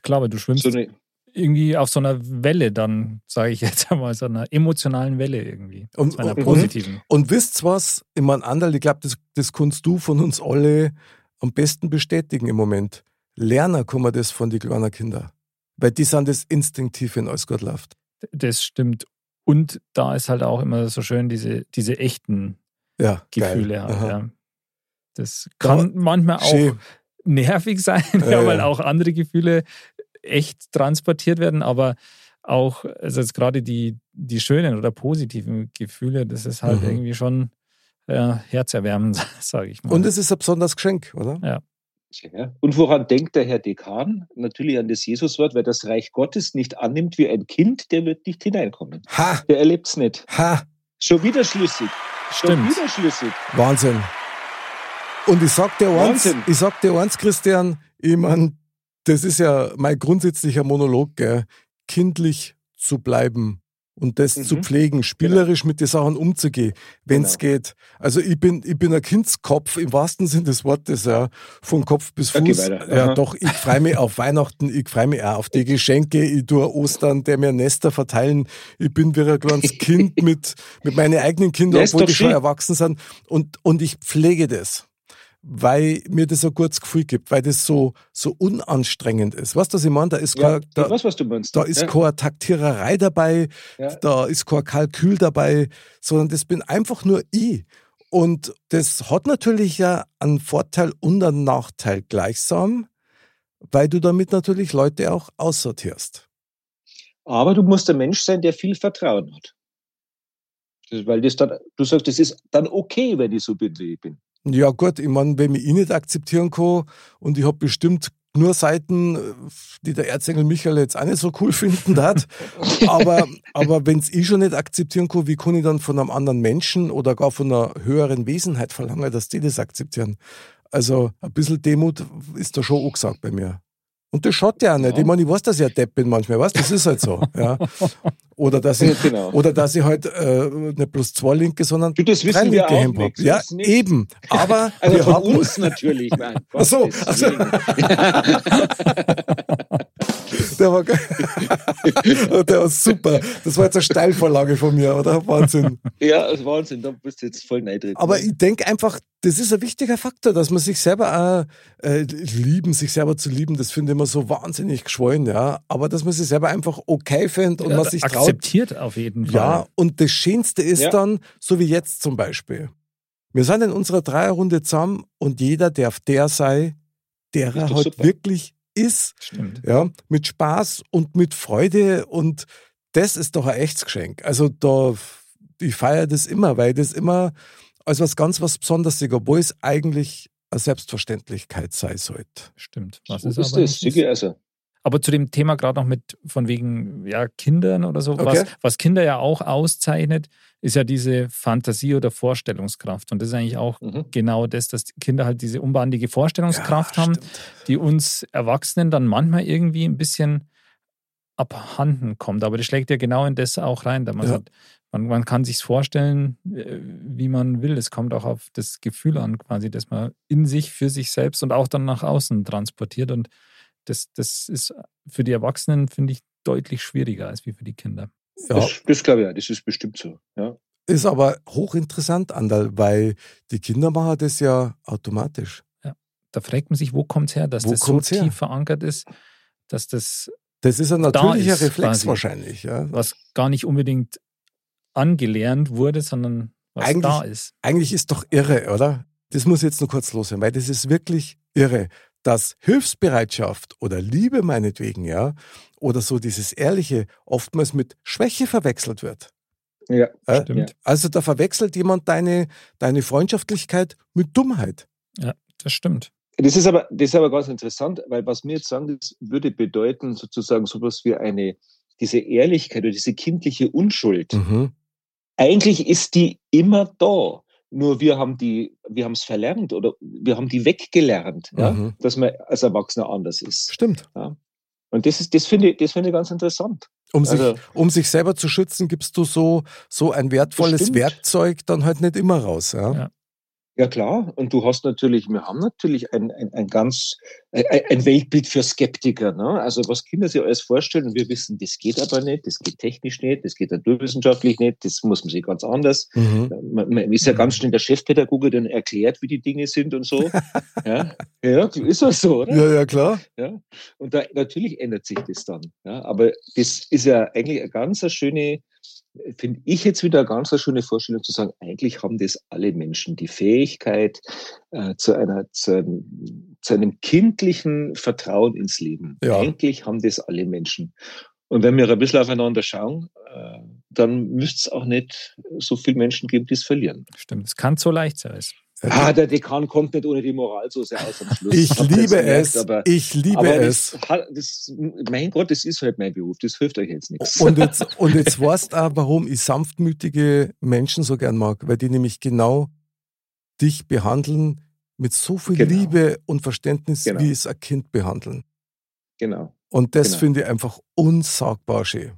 Klar, weil du schwimmst so eine, irgendwie auf so einer Welle dann, sage ich jetzt <laughs> einmal, so einer emotionalen Welle irgendwie. Und, einer und, positiven. Und, und wisst was? Ich meine, Anderl, ich glaube, das, das kannst du von uns alle am besten bestätigen im Moment. Lernen kann man das von den kleinen Kindern. Weil die sind das instinktiv, wenn alles gut läuft. Das stimmt. Und da ist halt auch immer so schön diese, diese echten ja, Gefühle. Halt, ja. Das kann da, manchmal auch schön nervig sein, <laughs> ja, weil auch andere Gefühle echt transportiert werden, aber auch, also jetzt gerade die, die schönen oder positiven Gefühle, das ist halt mhm. irgendwie schon äh, herzerwärmend, <laughs> sage ich mal. Und es ist ein besonderes Geschenk, oder? Ja. Und woran denkt der Herr Dekan? Natürlich an das Jesuswort, wer das Reich Gottes nicht annimmt wie ein Kind, der wird nicht hineinkommen. Ha! Der erlebt es nicht. Ha! Schon wieder schlüssig. Stimmt. Schon wieder schlüssig. Wahnsinn. Und ich sag dir eins, ich sag dir eins, Christian, ich mein, das ist ja mein grundsätzlicher Monolog, gell? kindlich zu bleiben und das Mhm. zu pflegen, spielerisch mit den Sachen umzugehen, wenn es Genau. geht. Also ich bin, ich bin ein Kindskopf im wahrsten Sinne des Wortes, ja, von Kopf bis Okay, Fuß. weiter. ja, doch, ich freue mich auf Weihnachten, ich freue mich auch auf die <laughs> Geschenke, ich tue Ostern, der mir Nester verteilen. Ich bin wie ein kleines <laughs> Kind mit, mit meinen eigenen Kindern, obwohl die schon erwachsen sind. Und, und ich pflege das weil mir das ein gutes Gefühl gibt, weil das so, so unanstrengend ist. Weißt du, was ich meine? Da ist, Ja, kein, da, weiß, was du meinst. da ist ja. keine Taktiererei dabei, Ja. da ist kein Kalkül dabei, sondern das bin einfach nur ich. Und das hat natürlich ja einen Vorteil und einen Nachteil gleichsam, weil du damit natürlich Leute auch aussortierst. Aber du musst ein Mensch sein, der viel Vertrauen hat. Das, weil das dann, du sagst, das ist dann okay, wenn ich so bin, wie ich bin. Ja gut, ich meine, wenn ich ihn nicht akzeptieren kann und ich habe bestimmt nur Seiten, die der Erzengel Michael jetzt auch nicht so cool <laughs> finden hat, aber, aber wenn es ich schon nicht akzeptieren kann, wie kann ich dann von einem anderen Menschen oder gar von einer höheren Wesenheit verlangen, dass die das akzeptieren? Also ein bisschen Demut ist da schon angesagt bei mir. Und das schaut ja auch nicht. Ja. Ich meine, ich weiß, dass ich ein Depp bin manchmal, weißt das ist halt so. <laughs> Ja. Oder dass ich, Genau. oder dass ich halt äh, nicht bloß zwei linke, sondern Du, das drei linke Hemd hab. nicht. Ja, eben. Aber <laughs> Also wir von haben uns natürlich, mein <laughs> Ach so, ach so. Der war, <laughs> der war super. Das war jetzt eine Steilvorlage von mir, oder? Wahnsinn. Ja, das ist Wahnsinn, da bist du jetzt voll neidrig. Aber ich denke einfach, das ist ein wichtiger Faktor, dass man sich selber auch äh, lieben, sich selber zu lieben, das finde ich immer so wahnsinnig geschwollen, ja. Aber dass man sich selber einfach okay findet und Ja, man sich traut. akzeptiert auf jeden Fall. Ja, und das Schönste ist Ja. dann, so wie jetzt zum Beispiel. Wir sind in unserer Dreierrunde zusammen und jeder darf der sei, der er halt super. wirklich ist. Stimmt. Ja, mit Spaß und mit Freude und das ist doch ein echtes Geschenk. Also da, ich feiere das immer, weil das immer als was ganz was Besonderes sehe, obwohl es eigentlich eine Selbstverständlichkeit sein sollte. Stimmt. Was so ist ist aber das. nicht ist. Sigi, Also, Aber zu dem Thema gerade noch mit von wegen ja, Kindern oder so, Okay. was, was Kinder ja auch auszeichnet, ist ja diese Fantasie oder Vorstellungskraft. Und das ist eigentlich auch mhm. genau das, dass Kinder halt diese unbandige Vorstellungskraft haben, stimmt. die uns Erwachsenen dann manchmal irgendwie ein bisschen abhanden kommt. Aber das schlägt ja genau in das auch rein, da man Ja. sagt, man, man kann sich vorstellen, äh, wie man will. Es kommt auch auf das Gefühl an, quasi, dass man in sich, für sich selbst und auch dann nach außen transportiert. Und das, das ist für die Erwachsenen, finde ich, deutlich schwieriger als wie für die Kinder. Ja, das, das glaube ich ja, das ist bestimmt so. Ja. ist aber hochinteressant, Andal, weil die Kinder machen das ja automatisch. Da fragt man sich, wo kommt es her, dass Wo das so her? tief verankert ist, dass das Das ist ein natürlicher ist Reflex quasi. wahrscheinlich. Ja. was gar nicht unbedingt angelernt wurde, sondern was Eigentlich- da ist. Eigentlich ist doch irre, oder? Das muss ich jetzt nur kurz loswerden, weil das ist wirklich irre, dass Hilfsbereitschaft oder Liebe meinetwegen, ja, oder so dieses Ehrliche oftmals mit Schwäche verwechselt wird. Ja, Äh, Stimmt. Also da verwechselt jemand deine, deine Freundschaftlichkeit mit Dummheit. Das stimmt. Das ist aber, das ist aber ganz interessant, weil was wir jetzt sagen, das würde bedeuten, sozusagen sowas wie eine, diese Ehrlichkeit oder diese kindliche Unschuld. Mhm. Eigentlich ist die immer da. Nur wir haben die, wir haben es verlernt oder wir haben die weggelernt, ja, Mhm. dass man als Erwachsener anders ist. Stimmt. Und das ist, das finde ich, das finde ich ganz interessant. Um, Also- sich, um sich selber zu schützen, gibst du so, so ein wertvolles. Werkzeug dann halt nicht immer raus. Ja? Ja. Ja klar, und du hast natürlich, wir haben natürlich ein, ein, ein ganz, ein, Weltbild für Skeptiker. Ne? Also was Kinder sich alles vorstellen, und wir wissen, das geht aber nicht, das geht technisch nicht, das geht naturwissenschaftlich nicht, das muss man sich ganz anders. Mhm. Man, man ist ja ganz schnell der Chefpädagoge, der erklärt, wie die Dinge sind und so. <laughs> ja, ja ist ja so, oder? Ja, ja, klar. Ja? Und da, natürlich ändert sich das dann. Ja? Aber das ist ja eigentlich eine ganz schöne, finde ich jetzt wieder eine ganz eine schöne Vorstellung zu sagen, eigentlich haben das alle Menschen die Fähigkeit äh, zu, einer, zu, einem, zu einem kindlichen Vertrauen ins Leben. Ja. Eigentlich haben das alle Menschen. Und wenn wir ein bisschen aufeinander schauen, äh, dann müsste es auch nicht so viele Menschen geben, die es verlieren. Stimmt. Es kann so leicht sein. Ah, der Dekan kommt nicht ohne die Moral so sehr aus am <laughs> Schluss. Ich liebe es. aber- ich liebe aber es. das, das, mein Gott, das ist halt mein Beruf. Das hilft euch jetzt nichts. Und jetzt, <laughs> und jetzt weißt du auch, warum ich sanftmütige Menschen so gern mag, weil die nämlich genau dich behandeln mit so viel Genau. Liebe und Verständnis, Genau. wie es ein Kind behandeln. genau. Und das Genau. finde ich einfach unsagbar schön.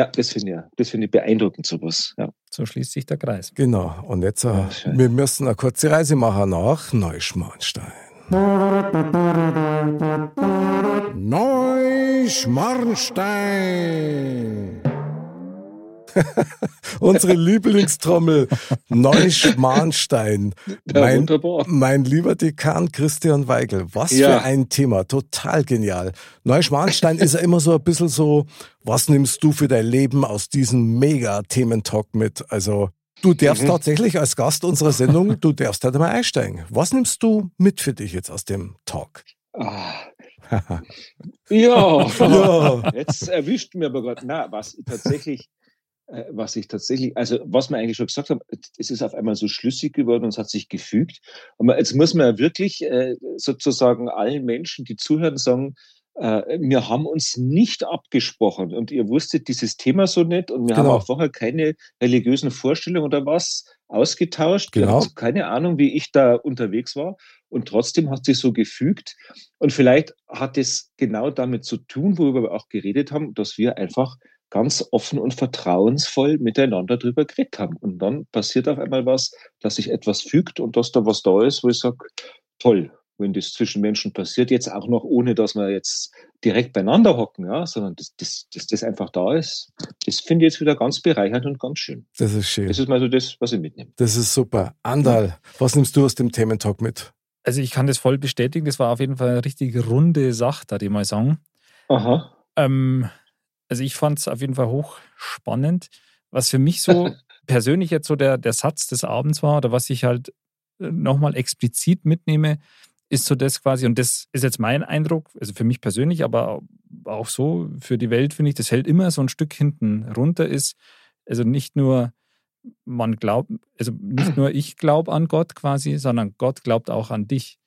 Ja, das finde ich, das finde ich beeindruckend, sowas. Ja. So schließt sich der Kreis. Genau. Und jetzt, äh, schön. wir müssen eine kurze Reise machen nach Neuschmarnstein. Neuschmarnstein. <laughs> Unsere Lieblingstrommel Neuschmarnstein. Ja, Mein, wunderbar. mein lieber Dekan Christian Weigel, was Ja. für ein Thema, total genial. Neuschmarnstein ist ja immer so ein bisschen so, was nimmst du für dein Leben aus diesem Mega-Thementalk mit? Also du darfst Mhm. tatsächlich als Gast unserer Sendung, du darfst halt mal einsteigen. Was nimmst du mit für dich jetzt aus dem Talk? Ah. Ja. <laughs> Ja. Jetzt erwischt mir aber gerade, na, was tatsächlich, was ich tatsächlich, also was wir eigentlich schon gesagt haben, es ist auf einmal so schlüssig geworden und es hat sich gefügt. Aber jetzt muss man ja wirklich äh, sozusagen allen Menschen, die zuhören, sagen, äh, wir haben uns nicht abgesprochen und ihr wusstet dieses Thema so nicht und wir Genau. haben auch vorher keine religiösen Vorstellungen oder was ausgetauscht. Genau. keine Ahnung, wie ich da unterwegs war und trotzdem hat sich so gefügt und vielleicht hat es genau damit zu tun, worüber wir auch geredet haben, dass wir einfach ganz offen und vertrauensvoll miteinander drüber geredet haben. Und dann passiert auf einmal was, dass sich etwas fügt und dass da was da ist, wo ich sage, toll, wenn das zwischen Menschen passiert, jetzt auch noch ohne, dass wir jetzt direkt beieinander hocken, ja, sondern dass das, dass das einfach da ist, das finde ich jetzt wieder ganz bereichernd und ganz schön. Das ist schön. Das ist mal so das, was ich mitnehme. Das ist super. Andal, was nimmst du aus dem Thementalk mit? Also ich kann das voll bestätigen. Das war auf jeden Fall eine richtig runde Sache, da ich mal sagen. Aha. Ähm, also ich fand es auf jeden Fall hochspannend. Was für mich so <laughs> persönlich jetzt so der, der Satz des Abends war oder was ich halt nochmal explizit mitnehme, ist so das quasi, und das ist jetzt mein Eindruck, also für mich persönlich, aber auch so für die Welt finde ich, das hält immer so ein Stück hinten runter ist. Also nicht nur man glaubt, also nicht nur ich glaube an Gott quasi, sondern Gott glaubt auch an dich.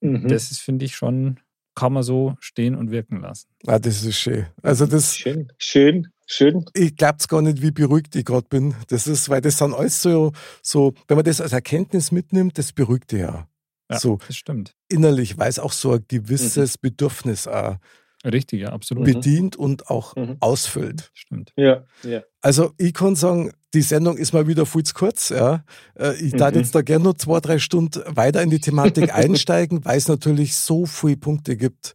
Mhm. Das ist, finde ich, schon, kann man so stehen und wirken lassen. Ah, das ist schön. Also das, schön, schön, schön. ich glaub's gar nicht, wie beruhigt ich gerade bin. Das ist, weil das dann alles so, so, wenn man das als Erkenntnis mitnimmt, das beruhigt ja. Ja, So das stimmt. innerlich, weil es auch so ein gewisses Bedürfnis auch Richtig, ja, absolut. bedient und auch Mhm. ausfüllt. Stimmt. Ja, ja. Also ich kann sagen, die Sendung ist mal wieder viel zu kurz. Ja. Äh, Ich darf Mhm. jetzt da gerne noch zwei, drei Stunden weiter in die Thematik <laughs> einsteigen, weil es natürlich so viele Punkte gibt,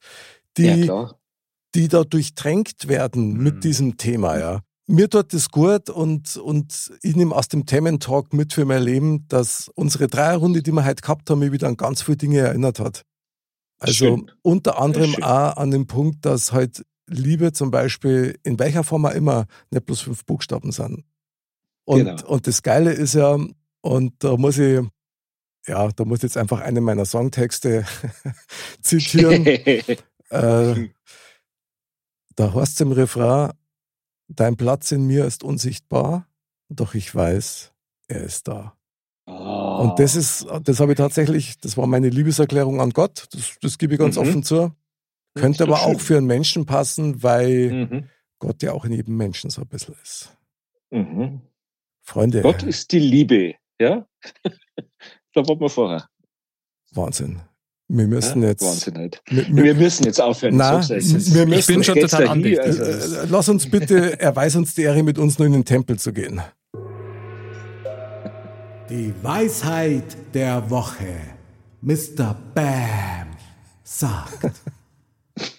die, ja, die da durchtränkt werden Mhm. mit diesem Thema. Ja. Mir tut das gut und, und ich nehme aus dem Thementalk mit für mein Leben, dass unsere Dreierrunde, die wir heute gehabt haben, mich wieder an ganz viele Dinge erinnert hat. Also Schön. unter anderem schön. auch an den Punkt, dass halt Liebe zum Beispiel in welcher Form auch immer nicht bloß fünf Buchstaben sind. Und, Genau. und das Geile ist ja, und da muss ich, ja, da muss ich jetzt einfach einen meiner Songtexte <laughs> zitieren. <laughs> äh, da heißt es im Refrain, dein Platz in mir ist unsichtbar, doch ich weiß, er ist da. Ah. Und das ist, das habe ich tatsächlich, das war meine Liebeserklärung an Gott, das, das gebe ich ganz Mhm. offen zu. Könnte aber auch schön. für einen Menschen passen, weil Mhm. Gott ja auch in jedem Menschen so ein bisschen ist. Mhm. Freunde, Gott ist die Liebe, ja? <laughs> da waren wir vorher. Wahnsinn. Wir müssen ja? jetzt. Wahnsinn halt. Wir, Wir müssen jetzt aufhören. Na, so wir Ich müssen- bin schon total dahin, andächtig. also, äh, lass uns bitte, erweis uns die Ehre, mit uns nur in den Tempel zu gehen. Die Weisheit der Woche. Mr. Bam sagt.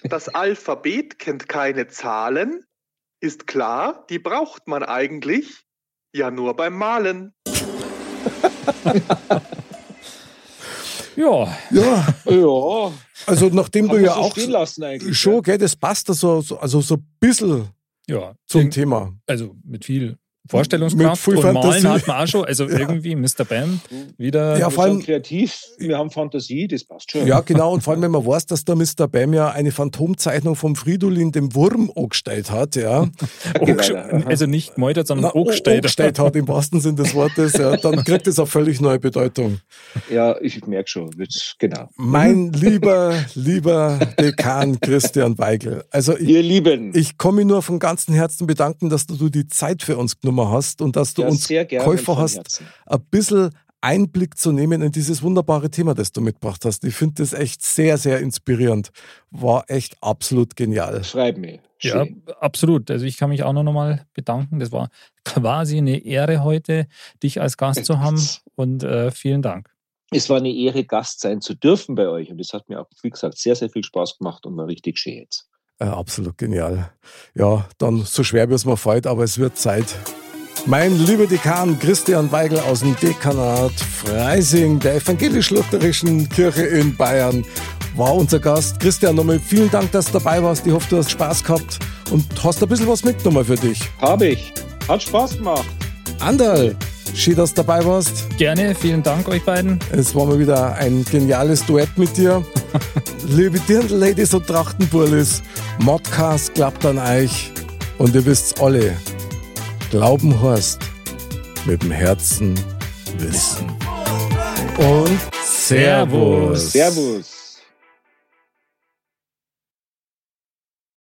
Das Alphabet kennt keine Zahlen. Ist klar, die braucht man eigentlich ja nur beim Malen. Ja, Ja, ja, also nachdem kann du ja so auch stehen lassen eigentlich. schon, gell, das passt da so, so, also so ein bisschen ja. zum Irg- Thema. Also mit viel Vorstellungskraft und Malen Fantasie. hat man auch schon. Also irgendwie Mr. Bam wieder. Ja, vor allem- sind kreativ, wir haben Fantasie, das passt schon. Ja, genau. Und vor allem, wenn man weiß, dass der Mr. Bam ja eine Phantomzeichnung vom Fridolin, dem Wurm, angestellt hat, ja. <laughs> Hochsch- also nicht gemeutert, sondern Na, hochgestellt. angestellt hat im wahrsten Sinn des Wortes, ja, dann kriegt es eine völlig neue Bedeutung. Ja, ich merke schon, genau. Mein lieber, lieber Dekan Christian Weigel. Also ich, Ihr Lieben, ich mich nur von ganzem Herzen bedanken, dass du die Zeit für uns genommen hast und dass du ja, uns Käufer hast, Herzen. ein bisschen Einblick zu nehmen in dieses wunderbare Thema, das du mitgebracht hast. Ich finde das echt sehr, sehr inspirierend. War echt absolut genial. Schreib mir. Ja, absolut. Also ich kann mich auch noch mal bedanken. Das war quasi eine Ehre heute, dich als Gast zu haben und äh, vielen Dank. Es war eine Ehre, Gast sein zu dürfen bei euch und es hat mir auch, wie gesagt, sehr, sehr viel Spaß gemacht und war richtig schön jetzt. Äh, absolut genial. Ja, dann so schwer wie es mir fällt, aber es wird Zeit. Mein lieber Dekan Christian Weigel aus dem Dekanat Freising der evangelisch-lutherischen Kirche in Bayern war unser Gast. Christian, nochmal vielen Dank, dass du dabei warst. Ich hoffe, du hast Spaß gehabt und hast ein bisschen was mitgenommen für dich. Habe ich. Hat Spaß gemacht. Anderl, schön, dass du dabei warst. Gerne, vielen Dank euch beiden. Es war mal wieder ein geniales Duett mit dir. <laughs> Liebe Dirndl-Ladies und Trachtenburlis, Modcast klappt an euch und ihr wisst's alle, Glauben heißt mit dem Herzen wissen. Und Servus. Servus.